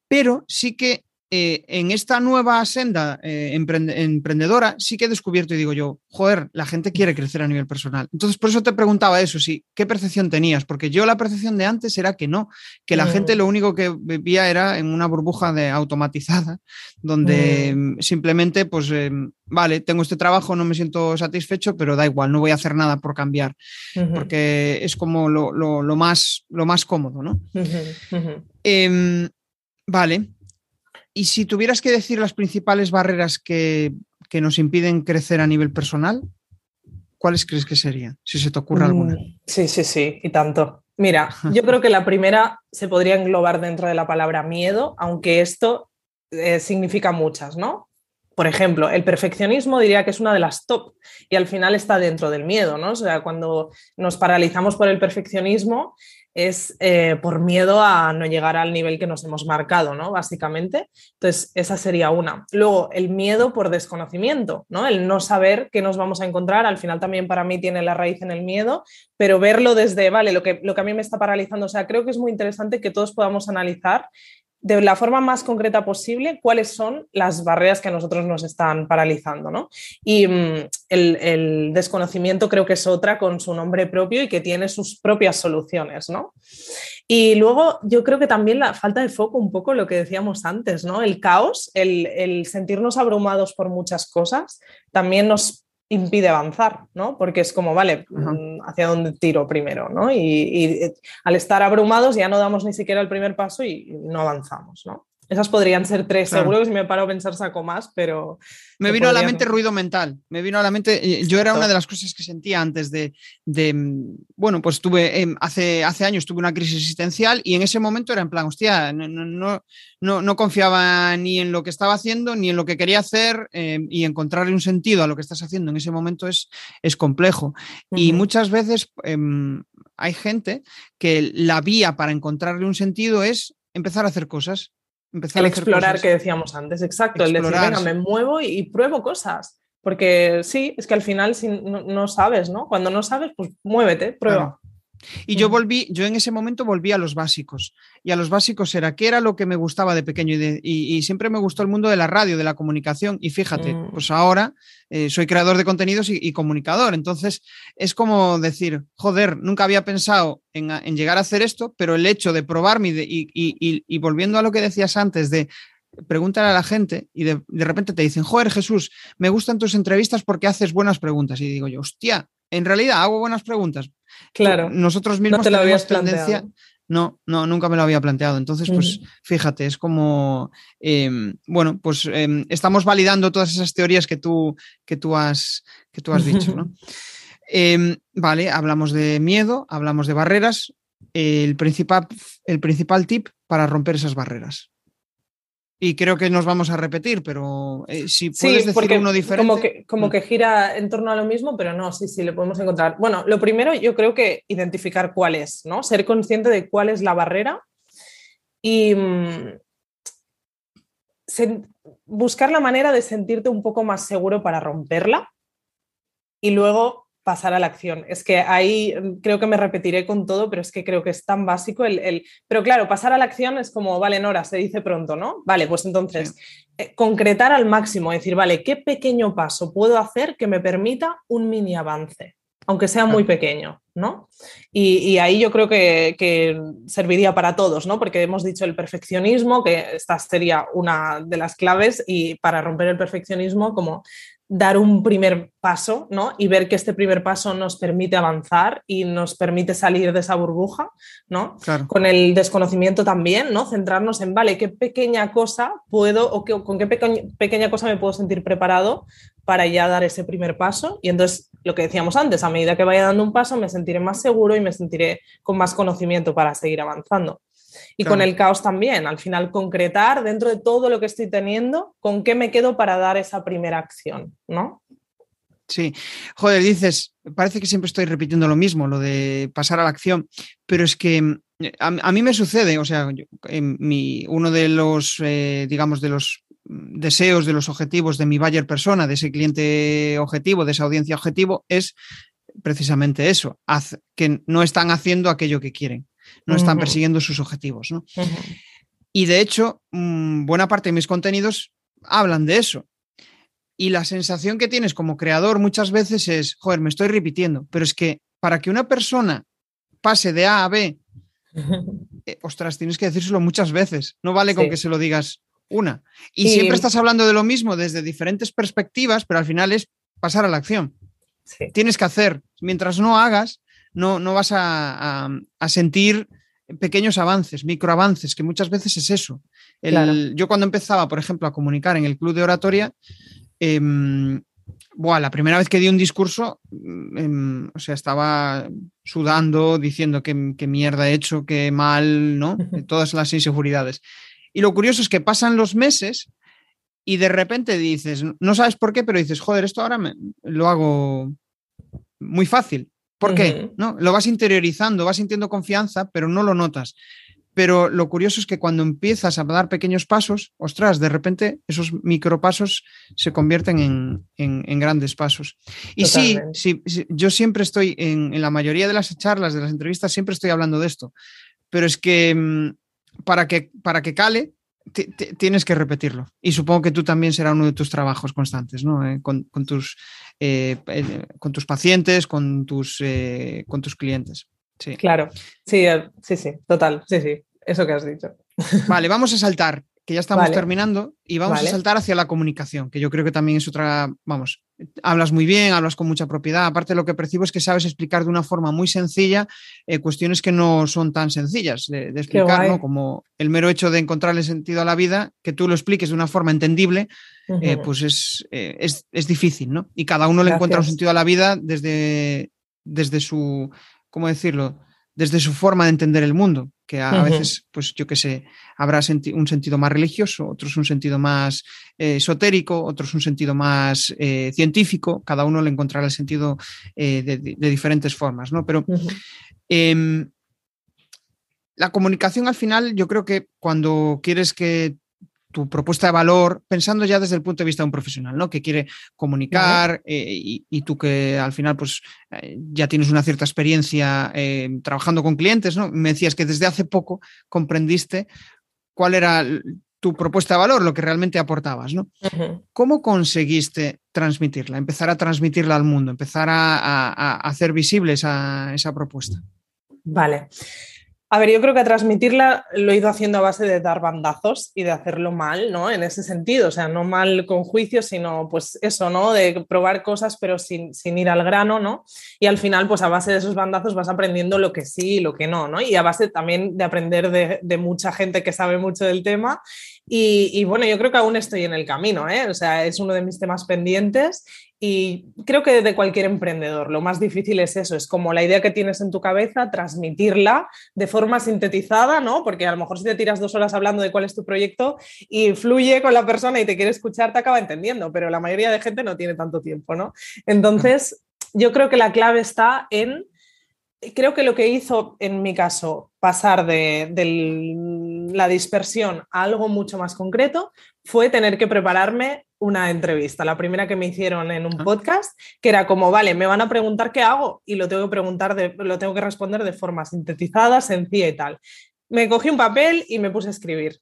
Pero sí que eh, en esta nueva senda eh, emprendedora sí que he descubierto y digo yo, joder, la gente quiere crecer a nivel personal. Entonces, por eso te preguntaba eso, sí, ¿qué percepción tenías? Porque yo la percepción de antes era que no, que la gente mm. lo único que vivía era en una burbuja de automatizada, donde mm. simplemente, pues, em, vale, tengo este trabajo, no me siento satisfecho, pero da igual, no voy a hacer nada por cambiar, porque es como lo, más, lo más cómodo, ¿no? Vale. Y si tuvieras que decir las principales barreras que, que nos impiden crecer a nivel personal, ¿cuáles crees que serían? Si se te ocurre alguna. Mm,
sí, sí, sí, y tanto. Mira, yo creo que la primera se podría englobar dentro de la palabra miedo, aunque esto eh, significa muchas, ¿no? Por ejemplo, el perfeccionismo diría que es una de las top y al final está dentro del miedo, ¿no? O sea, cuando nos paralizamos por el perfeccionismo es eh, por miedo a no llegar al nivel que nos hemos marcado, ¿no? Básicamente. Entonces, esa sería una. Luego, el miedo por desconocimiento, ¿no? El no saber qué nos vamos a encontrar, al final también para mí tiene la raíz en el miedo, pero verlo desde, vale, lo que, lo que a mí me está paralizando, o sea, creo que es muy interesante que todos podamos analizar de la forma más concreta posible cuáles son las barreras que a nosotros nos están paralizando. ¿no? Y mm, el, desconocimiento creo que es otra con su nombre propio y que tiene sus propias soluciones. ¿no? Y luego yo creo que también la falta de foco, un poco lo que decíamos antes, ¿no? el caos, el, el sentirnos abrumados por muchas cosas, también nos impide avanzar, ¿no? Porque es como, vale, mm, ¿hacia dónde tiro primero, ¿no? Y, eh, al estar abrumados ya no damos ni siquiera el primer paso y no avanzamos, ¿no? Esas podrían ser tres, seguro que si me paro a pensar saco más, pero...
Me vino a la mente ruido mental, me vino a la mente, eh, yo era una de las cosas que sentía antes de, mm, bueno, pues tuve, em, hace, hace años tuve una crisis existencial y en ese momento era en plan, hostia, no, no, no, confiaba ni en lo que estaba haciendo ni en lo que quería hacer em, y encontrarle un sentido a lo que estás haciendo en ese momento es, es complejo. Y muchas veces em, hay gente que la vía para encontrarle un sentido es empezar a hacer cosas
el explorar que decíamos antes, exacto, el decir, venga, me muevo y, pruebo cosas. Porque sí, es que al final si no, sabes, ¿no? Cuando no sabes, pues muévete, prueba.
Y yo volví, yo en ese momento volví a los básicos. Y a los básicos era qué era lo que me gustaba de pequeño. Y, siempre me gustó el mundo de la radio, de la comunicación. Y fíjate, mm. pues ahora eh, soy creador de contenidos y, comunicador. Entonces es como decir, joder, nunca había pensado en, llegar a hacer esto, pero el hecho de probarme y, y, volviendo a lo que decías antes de preguntar a la gente y de, de repente te dicen, joder, Jesús, me gustan tus entrevistas porque haces buenas preguntas. Y digo yo, hostia, en realidad hago buenas preguntas.
Claro.
Nosotros mismos no te lo tenemos tendencia. No, no, nunca me lo había planteado. Entonces, pues fíjate, es como, em, bueno, pues em, estamos validando todas esas teorías que tú, que tú, has, que tú has dicho, ¿no? Em, vale, hablamos de miedo, hablamos de barreras. El principal, el principal tip para romper esas barreras y creo que nos vamos a repetir, pero eh, si puedes decir uno diferente.
Como que, como que gira en torno a lo mismo, pero no, sí, sí, le podemos encontrar. Bueno, lo primero yo creo que identificar cuál es, ¿no? Ser consciente de cuál es la barrera y mm, buscar la manera de sentirte un poco más seguro para romperla y luego pasar a la acción. Es que ahí mm, creo que me repetiré con todo, pero es que creo que es tan básico el... Pero claro, pasar a la acción es como, vale, Nora, se dice pronto, ¿no? Vale, pues entonces, eh, concretar al máximo, decir, vale, ¿qué pequeño paso puedo hacer que me permita un mini avance? aunque sea muy pequeño, ¿no? Y, ahí yo creo que, que, serviría para todos, ¿no? Porque hemos dicho el perfeccionismo, que esta sería una de las claves, y para romper el perfeccionismo, como dar un primer paso, ¿no? Y ver que este primer paso nos permite avanzar y nos permite salir de esa burbuja, ¿no? Con el desconocimiento también, ¿no? Centrarnos en, vale, ¿qué pequeña cosa puedo o con qué pequeña cosa me puedo sentir preparado para ya dar ese primer paso? Y entonces, lo que decíamos antes, a medida que vaya dando un paso, me sentiré más seguro y me sentiré con más conocimiento para seguir avanzando. Y con el caos también, al final concretar dentro de todo lo que estoy teniendo, con qué me quedo para dar esa primera acción, ¿no?
Sí, joder, dices, parece que siempre estoy repitiendo lo mismo, lo de pasar a la acción, pero es que mm, a, mí me sucede, o sea, en mi, uno de los, eh, digamos, de los deseos, de los objetivos de mi buyer persona, de ese cliente objetivo, de esa audiencia objetivo, es precisamente eso, que no están haciendo aquello que quieren no están persiguiendo sus objetivos. ¿no? Y de hecho, mm, buena parte de mis contenidos hablan de eso. Y la sensación que tienes como creador muchas veces es, joder, me estoy repitiendo, pero es que para que una persona pase de A a B, eh, ostras, tienes que decírselo muchas veces, no vale con que se lo digas una. Y, siempre estás hablando de lo mismo desde diferentes perspectivas, pero al final es pasar a la acción. Tienes que hacer, mientras no hagas, no, no vas a, sentir pequeños avances, microavances, que muchas veces es eso. Yo cuando empezaba, por ejemplo, a comunicar en el club de oratoria, em, la primera vez que di un discurso, mm, em, o sea, estaba sudando, diciendo qué mierda he hecho, qué mal, ¿no? Todas las inseguridades. Y lo curioso es que pasan los meses y de repente dices, no sabes por qué, pero dices, joder, esto ahora me, lo hago muy fácil. ¿Por qué? ¿No? Lo vas interiorizando, vas sintiendo confianza, pero no lo notas. Pero lo curioso es que cuando empiezas a dar pequeños pasos, ostras, de repente esos micropasos se convierten en, grandes pasos. Y sí, sí, yo siempre estoy en, la mayoría de las charlas, de las entrevistas, siempre estoy hablando de esto. Pero es que mm, para que, para que cale, tienes que repetirlo. Y supongo que tú también será uno de tus trabajos constantes, ¿no? Eh, con, tus, eh, eh, con tus pacientes, con tus, con tus clientes. Sí.
Claro, sí, sí, sí, total, sí, sí, eso que has dicho.
Vale, vamos a saltar que ya estamos terminando, y vamos a saltar hacia la comunicación, que yo creo que también es otra, vamos, hablas muy bien, hablas con mucha propiedad. Aparte, lo que percibo es que sabes explicar de una forma muy sencilla eh, cuestiones que no son tan sencillas de, explicar, ¿no? Como el mero hecho de encontrarle sentido a la vida, que tú lo expliques de una forma entendible, eh, pues eh, es, es, difícil, ¿no? Y cada uno le encuentra un sentido a la vida desde, desde su, ¿cómo decirlo? Desde su forma de entender el mundo que a, veces, pues yo qué sé, habrá un sentido más religioso, otros un sentido más eh, esotérico, otros un sentido más eh, científico, cada uno le encontrará el sentido eh, de, diferentes formas, ¿no? Pero em, la comunicación al final, yo creo que cuando quieres que tu propuesta de valor, pensando ya desde el punto de vista de un profesional, ¿no? Que quiere comunicar eh, y, tú que al final pues eh, ya tienes una cierta experiencia eh, trabajando con clientes, ¿no? Me decías que desde hace poco comprendiste cuál era tu propuesta de valor, lo que realmente aportabas, ¿no? ¿Cómo conseguiste transmitirla, empezar a transmitirla al mundo, empezar a, hacer visible esa, esa propuesta?
Vale. A ver, yo creo que transmitirla lo he ido haciendo a base de dar bandazos y de hacerlo mal, ¿no? En ese sentido, o sea, no mal con juicio, sino pues eso, ¿no? De probar cosas pero sin, ir al grano, ¿no? Y al final, pues a base de esos bandazos vas aprendiendo lo que sí y lo que no, ¿no? Y a base también de aprender de, de mucha gente que sabe mucho del tema y, bueno, yo creo que aún estoy en el camino, ¿eh? o sea, es uno de mis temas pendientes y creo que de cualquier emprendedor lo más difícil es eso, es como la idea que tienes en tu cabeza, transmitirla de forma sintetizada, ¿no? Porque a lo mejor si te tiras dos horas hablando de cuál es tu proyecto y fluye con la persona y te quiere escuchar, te acaba entendiendo, pero la mayoría de gente no tiene tanto tiempo, ¿no? Entonces, yo creo que la clave está en creo que lo que hizo en mi caso pasar de, la dispersión a algo mucho más concreto fue tener que prepararme una entrevista, la primera que me hicieron en un ah. podcast, que era como, vale, me van a preguntar qué hago y lo tengo que preguntar, de, lo tengo que responder de forma sintetizada, sencilla y tal. Me cogí un papel y me puse a escribir.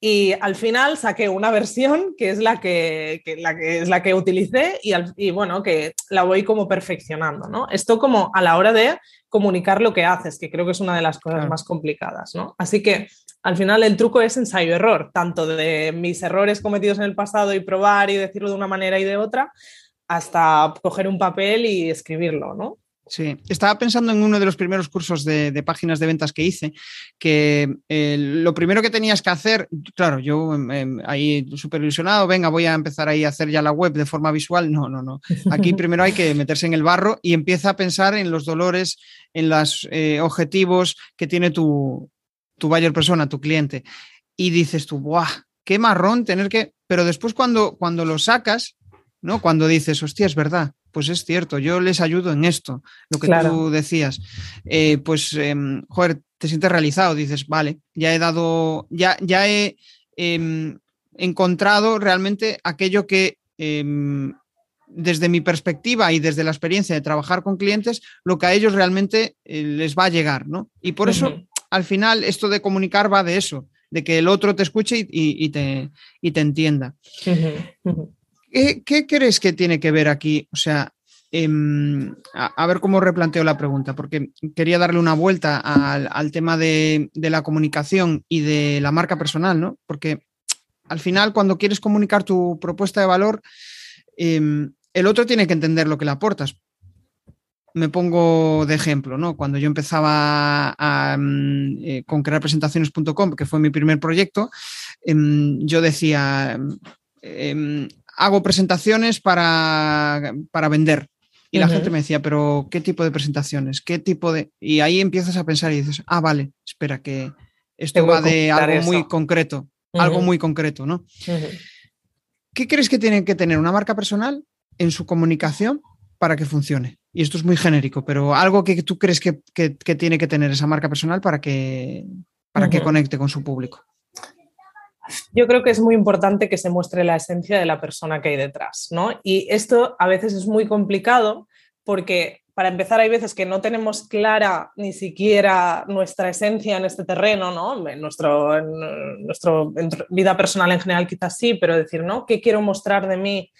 Y al final saqué una versión que es la que, la que es la que utilicé y, y, bueno, que la voy como perfeccionando, ¿no? Esto como a la hora de comunicar lo que haces, que creo que es una de las cosas más complicadas, ¿no? Así que al final el truco es ensayo-error, tanto de mis errores cometidos en el pasado y probar y decirlo de una manera y de otra, hasta coger un papel y escribirlo, ¿no?
Sí, estaba pensando en uno de los primeros cursos de, páginas de ventas que hice, que eh, lo primero que tenías que hacer, claro, yo em, em, ahí súper ilusionado, venga, voy a empezar ahí a hacer ya la web de forma visual. No, no, no. Aquí primero hay que meterse en el barro y empieza a pensar en los dolores, en los eh, objetivos que tiene tu, tu buyer persona, tu cliente. Y dices tú, ¡buah! Qué marrón tener que. Pero después cuando, cuando lo sacas, ¿no? Cuando dices, hostia, es verdad, pues es cierto, yo les ayudo en esto, lo que tú decías. Eh, pues, em, joder, te sientes realizado, dices, vale, ya he dado, ya, ya he em, encontrado realmente aquello que em, desde mi perspectiva y desde la experiencia de trabajar con clientes, lo que a ellos realmente eh, les va a llegar, ¿no? Y por eso, al final, esto de comunicar va de eso, de que el otro te escuche y, te, te, entienda. ¿Qué, crees que tiene que ver aquí? O sea, em, a, ver cómo replanteo la pregunta, porque quería darle una vuelta al, tema de, la comunicación y de la marca personal, ¿no? Porque al final, cuando quieres comunicar tu propuesta de valor, em, el otro tiene que entender lo que le aportas. Me pongo de ejemplo, ¿no? Cuando yo empezaba mm, eh, con crearpresentaciones.com, que fue mi primer proyecto, em, yo decía, em, hago presentaciones para, para vender. Y la gente me decía, pero ¿qué tipo de presentaciones? ¿Qué tipo de...? Y ahí empiezas a pensar y dices, ah, vale, espera, que esto va de algo muy concreto, algo muy concreto, ¿no? ¿Qué crees que tiene que tener una marca personal en su comunicación para que funcione? Y esto es muy genérico, pero algo que tú crees que, tiene que tener esa marca personal para que, para que conecte con su público.
Yo creo que es muy importante que se muestre la esencia de la persona que hay detrás, ¿no? Y esto a veces es muy complicado porque para empezar, hay veces que no tenemos clara ni siquiera nuestra esencia en este terreno, ¿no? En, nuestro, en nuestra vida personal en general quizás sí, pero decir, ¿no? ¿Qué quiero mostrar de mí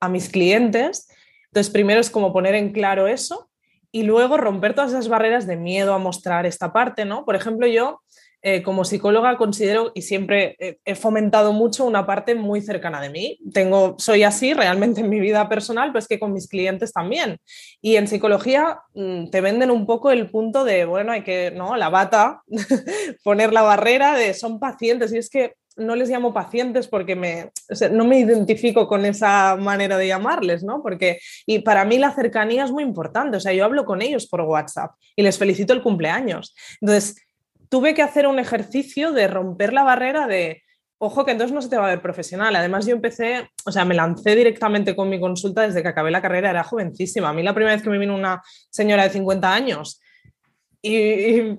a mis clientes? Entonces, primero es como poner en claro eso y luego romper todas esas barreras de miedo a mostrar esta parte, ¿no? Por ejemplo, yo eh, como psicóloga considero y siempre he fomentado mucho una parte muy cercana de mí. Tengo, soy así realmente en mi vida personal, pues que con mis clientes también. Y en psicología mm, te venden un poco el punto de, bueno, hay que, ¿no? La bata, poner la barrera de son pacientes. Y es que no les llamo pacientes porque me, no me identifico con esa manera de llamarles, ¿no? Porque, y para mí la cercanía es muy importante. O sea, yo hablo con ellos por WhatsApp y les felicito el cumpleaños. Entonces, tuve que hacer un ejercicio de romper la barrera de, ojo, que entonces no se te va a ver profesional. Además, yo empecé, o sea, me lancé directamente con mi consulta desde que acabé la carrera, era jovencísima. A mí la primera vez que me vino una señora de 50 años y,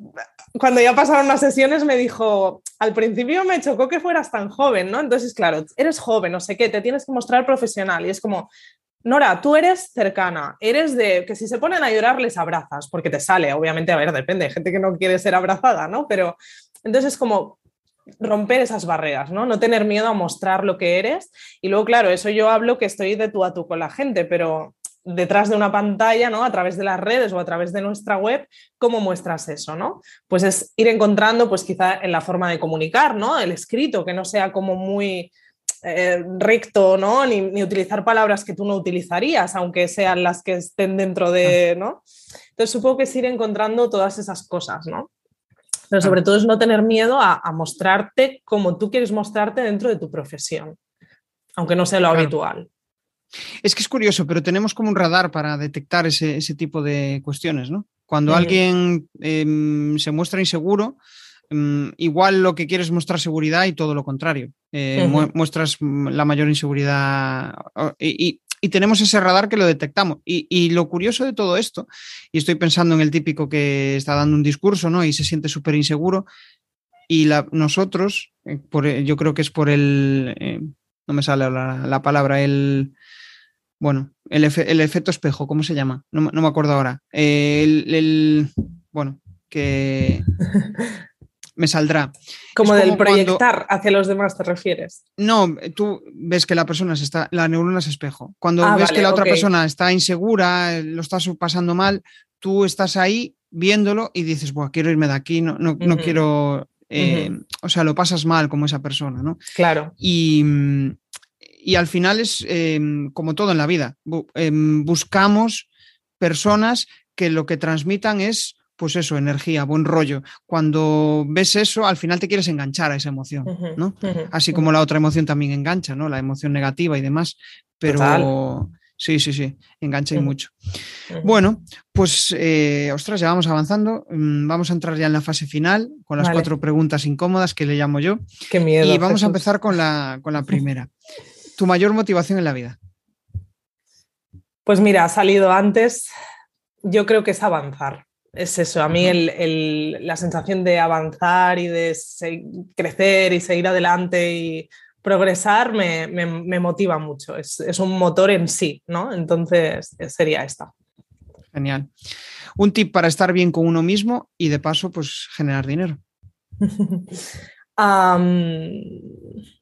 cuando ya pasaron las sesiones me dijo, al principio me chocó que fueras tan joven, ¿no? Entonces, claro, eres joven, no sé qué, te tienes que mostrar profesional y es como, Nora, tú eres cercana, eres de que si se ponen a llorar les abrazas, porque te sale, obviamente, a ver, depende, hay gente que no quiere ser abrazada, ¿no? Pero entonces es como romper esas barreras, ¿no? No tener miedo a mostrar lo que eres. Y luego, claro, eso yo hablo que estoy de tú a tú con la gente, pero detrás de una pantalla, ¿no? A través de las redes o a través de nuestra web, ¿cómo muestras eso, no? Pues es ir encontrando, pues quizá en la forma de comunicar, ¿no? El escrito, que no sea como muy eh, recto, ¿no? Ni, utilizar palabras que tú no utilizarías, aunque sean las que estén dentro de, ¿no? Entonces supongo que es ir encontrando todas esas cosas, ¿no? Pero sobre todo es no tener miedo a, mostrarte como tú quieres mostrarte dentro de tu profesión, aunque no sea lo habitual.
Es que es curioso, pero tenemos como un radar para detectar ese, tipo de cuestiones, ¿no? Cuando alguien em, se muestra inseguro, Mm, igual lo que quieres es mostrar seguridad y todo lo contrario. Eh, muestras la mayor inseguridad y, tenemos ese radar que lo detectamos. Y, lo curioso de todo esto, y estoy pensando en el típico que está dando un discurso ¿no? y se siente súper inseguro, y nosotros, eh, por, yo creo que es por el, eh, no me sale la, palabra, el, bueno, el, efecto espejo, ¿cómo se llama? No, me acuerdo ahora. el, bueno, que me saldrá.
Como del proyectar hacia los demás, ¿te refieres?
No, tú ves que la persona se está, la neurona es espejo. Cuando ah, ves que la otra persona está insegura, lo está pasando mal, tú estás ahí viéndolo y dices, bueno, quiero irme de aquí, no, no, quiero, eh, o sea, lo pasas mal como esa persona, ¿no?
Claro.
Y, y al final es em, como todo en la vida, em, buscamos personas que lo que transmitan es pues eso, energía, buen rollo. Cuando ves eso, al final te quieres enganchar a esa emoción, ¿no? Así como la otra emoción también engancha, ¿no? La emoción negativa y demás. Pero sí, sí, sí, engancha y mucho. Bueno, pues, eh, ostras, ya vamos avanzando. Mm, vamos a entrar ya en la fase final con las cuatro preguntas incómodas que le llamo yo.
Qué miedo.
Y vamos a empezar con la, con la primera. ¿Tu mayor motivación en la vida?
Pues mira, ha salido antes. Yo creo que es avanzar es eso, a mí la sensación de avanzar y de crecer y seguir adelante y progresar me, motiva mucho, es, un motor en sí, ¿no? Entonces sería esta.
Genial. Un tip para estar bien con uno mismo y de paso, pues generar dinero.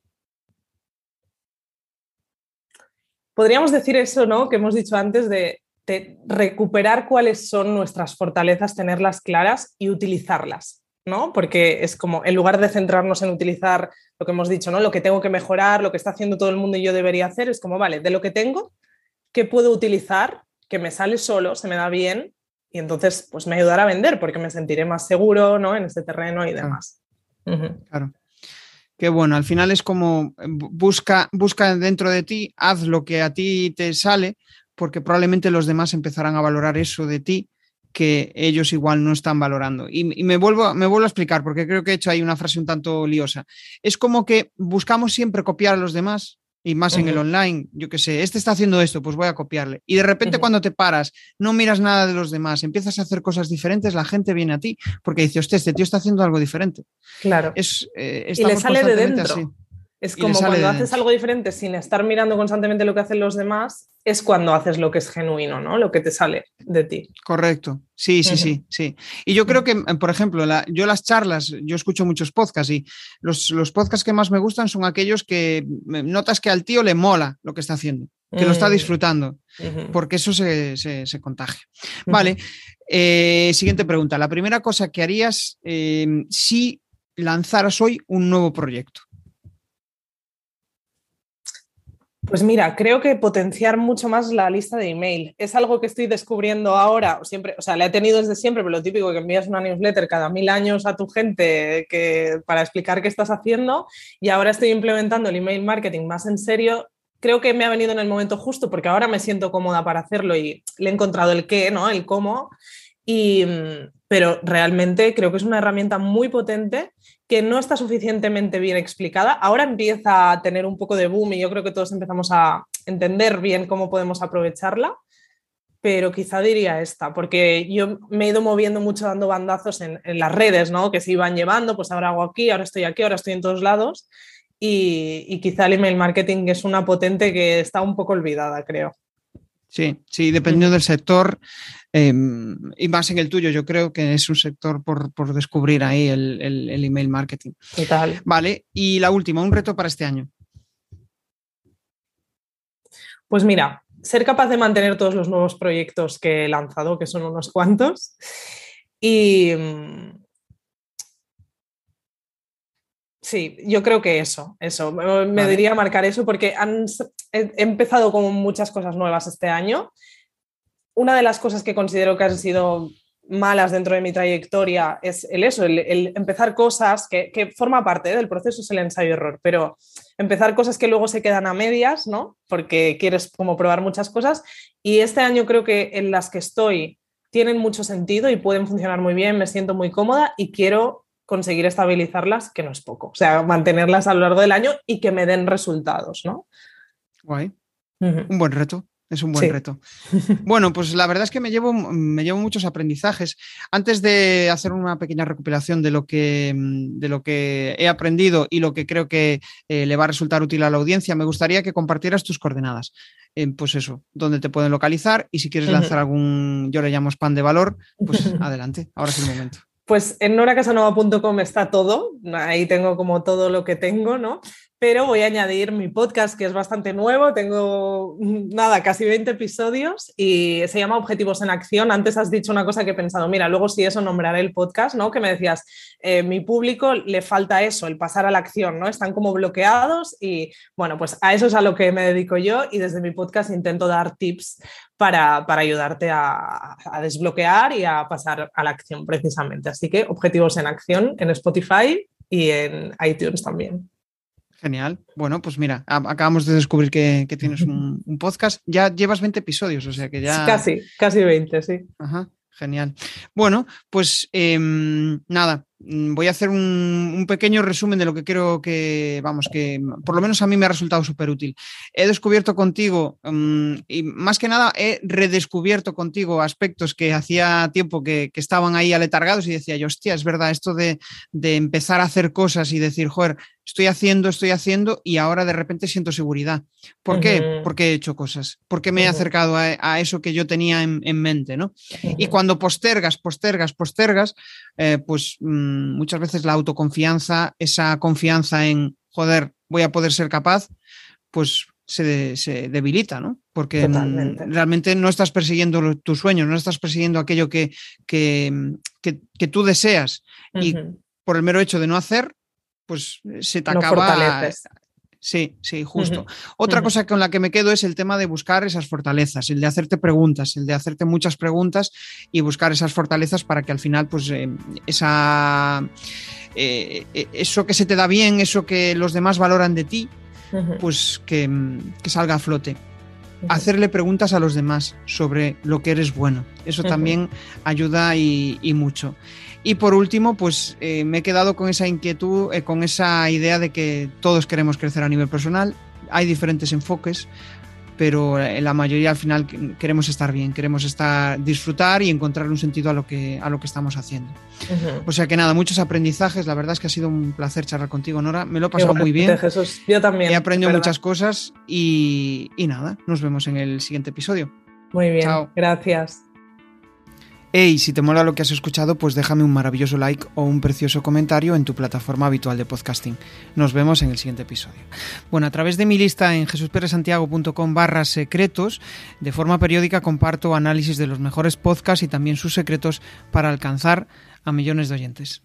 podríamos decir eso, ¿no? Que hemos dicho antes de recuperar cuáles son nuestras fortalezas, tenerlas claras y utilizarlas. ¿no? Porque es como, en lugar de centrarnos en utilizar lo que hemos dicho, ¿no? Lo que tengo que mejorar, lo que está haciendo todo el mundo y yo debería hacer, es como, vale, de lo que tengo, ¿qué puedo utilizar que me sale solo, se me da bien y entonces pues me ayudará a vender porque me sentiré más seguro ¿no? en este terreno y demás.
Claro. Qué bueno, al final es como eh, busca, busca dentro de ti, haz lo que a ti te sale, porque probablemente los demás empezarán a valorar eso de ti que ellos igual no están valorando. Y, me, vuelvo, me vuelvo a explicar, porque creo que he hecho ahí una frase un tanto liosa. Es como que buscamos siempre copiar a los demás y más en el online, yo qué sé, este está haciendo esto, pues voy a copiarle. Y de repente cuando te paras, no miras nada de los demás, empiezas a hacer cosas diferentes, la gente viene a ti porque dice, hostia, este tío está haciendo algo diferente.
Claro.
Es,
eh, y le sale de dentro. Es como cuando haces algo diferente sin estar mirando constantemente lo que hacen los demás, es cuando haces lo que es genuino, ¿no? Lo que te sale de ti.
Correcto. Sí, sí, sí, sí. Y yo creo que, por ejemplo, yo las charlas, yo escucho muchos podcasts y los, los, podcasts que más me gustan son aquellos que notas que al tío le mola lo que está haciendo, que lo está mm. disfrutando, porque eso se, contagia. Vale. Eh, siguiente pregunta. La primera cosa que harías eh, si lanzaras hoy un nuevo proyecto.
Pues mira, creo que potenciar mucho más la lista de email. Es algo que estoy descubriendo ahora, siempre, o sea, la he tenido desde siempre, pero lo típico que envías una newsletter cada mil años a tu gente que, para explicar qué estás haciendo y ahora estoy implementando el email marketing más en serio. Creo que me ha venido en el momento justo porque ahora me siento cómoda para hacerlo y le he encontrado el qué, ¿no? El cómo. Y, pero realmente creo que es una herramienta muy potente que no está suficientemente bien explicada. Ahora empieza a tener un poco de boom y yo creo que todos empezamos a entender bien cómo podemos aprovecharla, pero quizá diría esta, porque yo me he ido moviendo mucho dando bandazos en, las redes, ¿no? Que se iban llevando, pues ahora hago aquí, ahora estoy aquí, ahora estoy en todos lados. Y, y quizá el email marketing es una potente que está un poco olvidada, creo.
Sí, sí, dependiendo del sector em, y más en el tuyo, yo creo que es un sector por, descubrir ahí el, email marketing.
Total.
Vale, y la última, un reto para este año.
Pues mira, ser capaz de mantener todos los nuevos proyectos que he lanzado, que son unos cuantos, y, Sí, yo creo que eso, eso. Me, diría marcar eso porque han, he, empezado con muchas cosas nuevas este año. Una de las cosas que considero que han sido malas dentro de mi trayectoria es el eso, el, empezar cosas que, que, forma parte del proceso, es el ensayo-error, pero empezar cosas que luego se quedan a medias, ¿no? Porque quieres como probar muchas cosas. Y este año creo que en las que estoy tienen mucho sentido y pueden funcionar muy bien, me siento muy cómoda y quiero conseguir estabilizarlas, que no es poco. O sea, mantenerlas a lo largo del año y que me den resultados, ¿no?
Guay. Un buen reto. Es un buen reto. Bueno, pues la verdad es que me llevo, me llevo muchos aprendizajes. Antes de hacer una pequeña recopilación de lo que, de lo que he aprendido y lo que creo que eh, le va a resultar útil a la audiencia, me gustaría que compartieras tus coordenadas. pues eso, dónde te pueden localizar y si quieres lanzar algún, yo le llamo spam de valor, pues adelante, ahora es el momento.
Pues en noracasanova.com está todo, ahí tengo como todo lo que tengo, ¿no? Pero voy a añadir mi podcast que es bastante nuevo, tengo nada, casi 20 episodios y se llama Objetivos en Acción. Antes has dicho una cosa que he pensado, mira, luego si eso nombraré el podcast, ¿no? Que me decías, eh, mi público le falta eso, el pasar a la acción, ¿no? Están como bloqueados y bueno, pues a eso es a lo que me dedico yo y desde mi podcast intento dar tips para, ayudarte a, a desbloquear y a pasar a la acción precisamente. Así que Objetivos en Acción en Spotify y en iTunes también.
Genial. Bueno, pues mira, acabamos de descubrir que, tienes un, un, podcast. Ya llevas 20 episodios, o sea que ya.
Casi, casi 20, sí.
Ajá. Genial. Bueno, pues em, nada, mm, voy a hacer un, pequeño resumen de lo que creo que, vamos, que por lo menos a mí me ha resultado súper útil. He descubierto contigo, mm, y más que nada he redescubierto contigo aspectos que hacía tiempo que, estaban ahí aletargados y decía yo, hostia, es verdad, esto de, de empezar a hacer cosas y decir, joder, estoy haciendo, estoy haciendo y ahora de repente siento seguridad. ¿Por qué? Porque he hecho cosas, porque me he acercado a, eso que yo tenía en, mente, ¿no? Y cuando postergas, postergas, postergas, eh, pues mm, muchas veces la autoconfianza, esa confianza en, joder, voy a poder ser capaz, pues se, debilita, ¿no? Porque realmente no estás persiguiendo tus sueños, no estás persiguiendo aquello que, que, que, tú deseas. Y por el mero hecho de no hacer, pues eh, se te acaba. Sí, sí, justo. Otra cosa con la que me quedo es el tema de buscar esas fortalezas, el de hacerte preguntas, el de hacerte muchas preguntas y buscar esas fortalezas para que al final, pues, eh, esa, eh, eh, eso que se te da bien, eso que los demás valoran de ti, pues que, salga a flote. Hacerle preguntas a los demás sobre lo que eres bueno. Eso también ayuda y mucho. Y por último, pues eh, me he quedado con esa inquietud, eh, con esa idea de que todos queremos crecer a nivel personal. Hay diferentes enfoques, pero eh, la mayoría al final queremos estar bien, queremos estar, disfrutar y encontrar un sentido a lo que, a lo que estamos haciendo. O sea que nada, muchos aprendizajes. La verdad es que ha sido un placer charlar contigo, Nora. Me lo he pasado muy bien.
Jesús. Yo también.
He aprendido muchas cosas y, y nada, nos vemos en el siguiente episodio.
Muy bien. Chao. Gracias.
Hey, si te mola lo que has escuchado, pues déjame un maravilloso like o un precioso comentario en tu plataforma habitual de podcasting. Nos vemos en el siguiente episodio. Bueno, a través de mi lista en jesusperesantiago.com barra secretos, de forma periódica comparto análisis de los mejores podcasts y también sus secretos para alcanzar a millones de oyentes.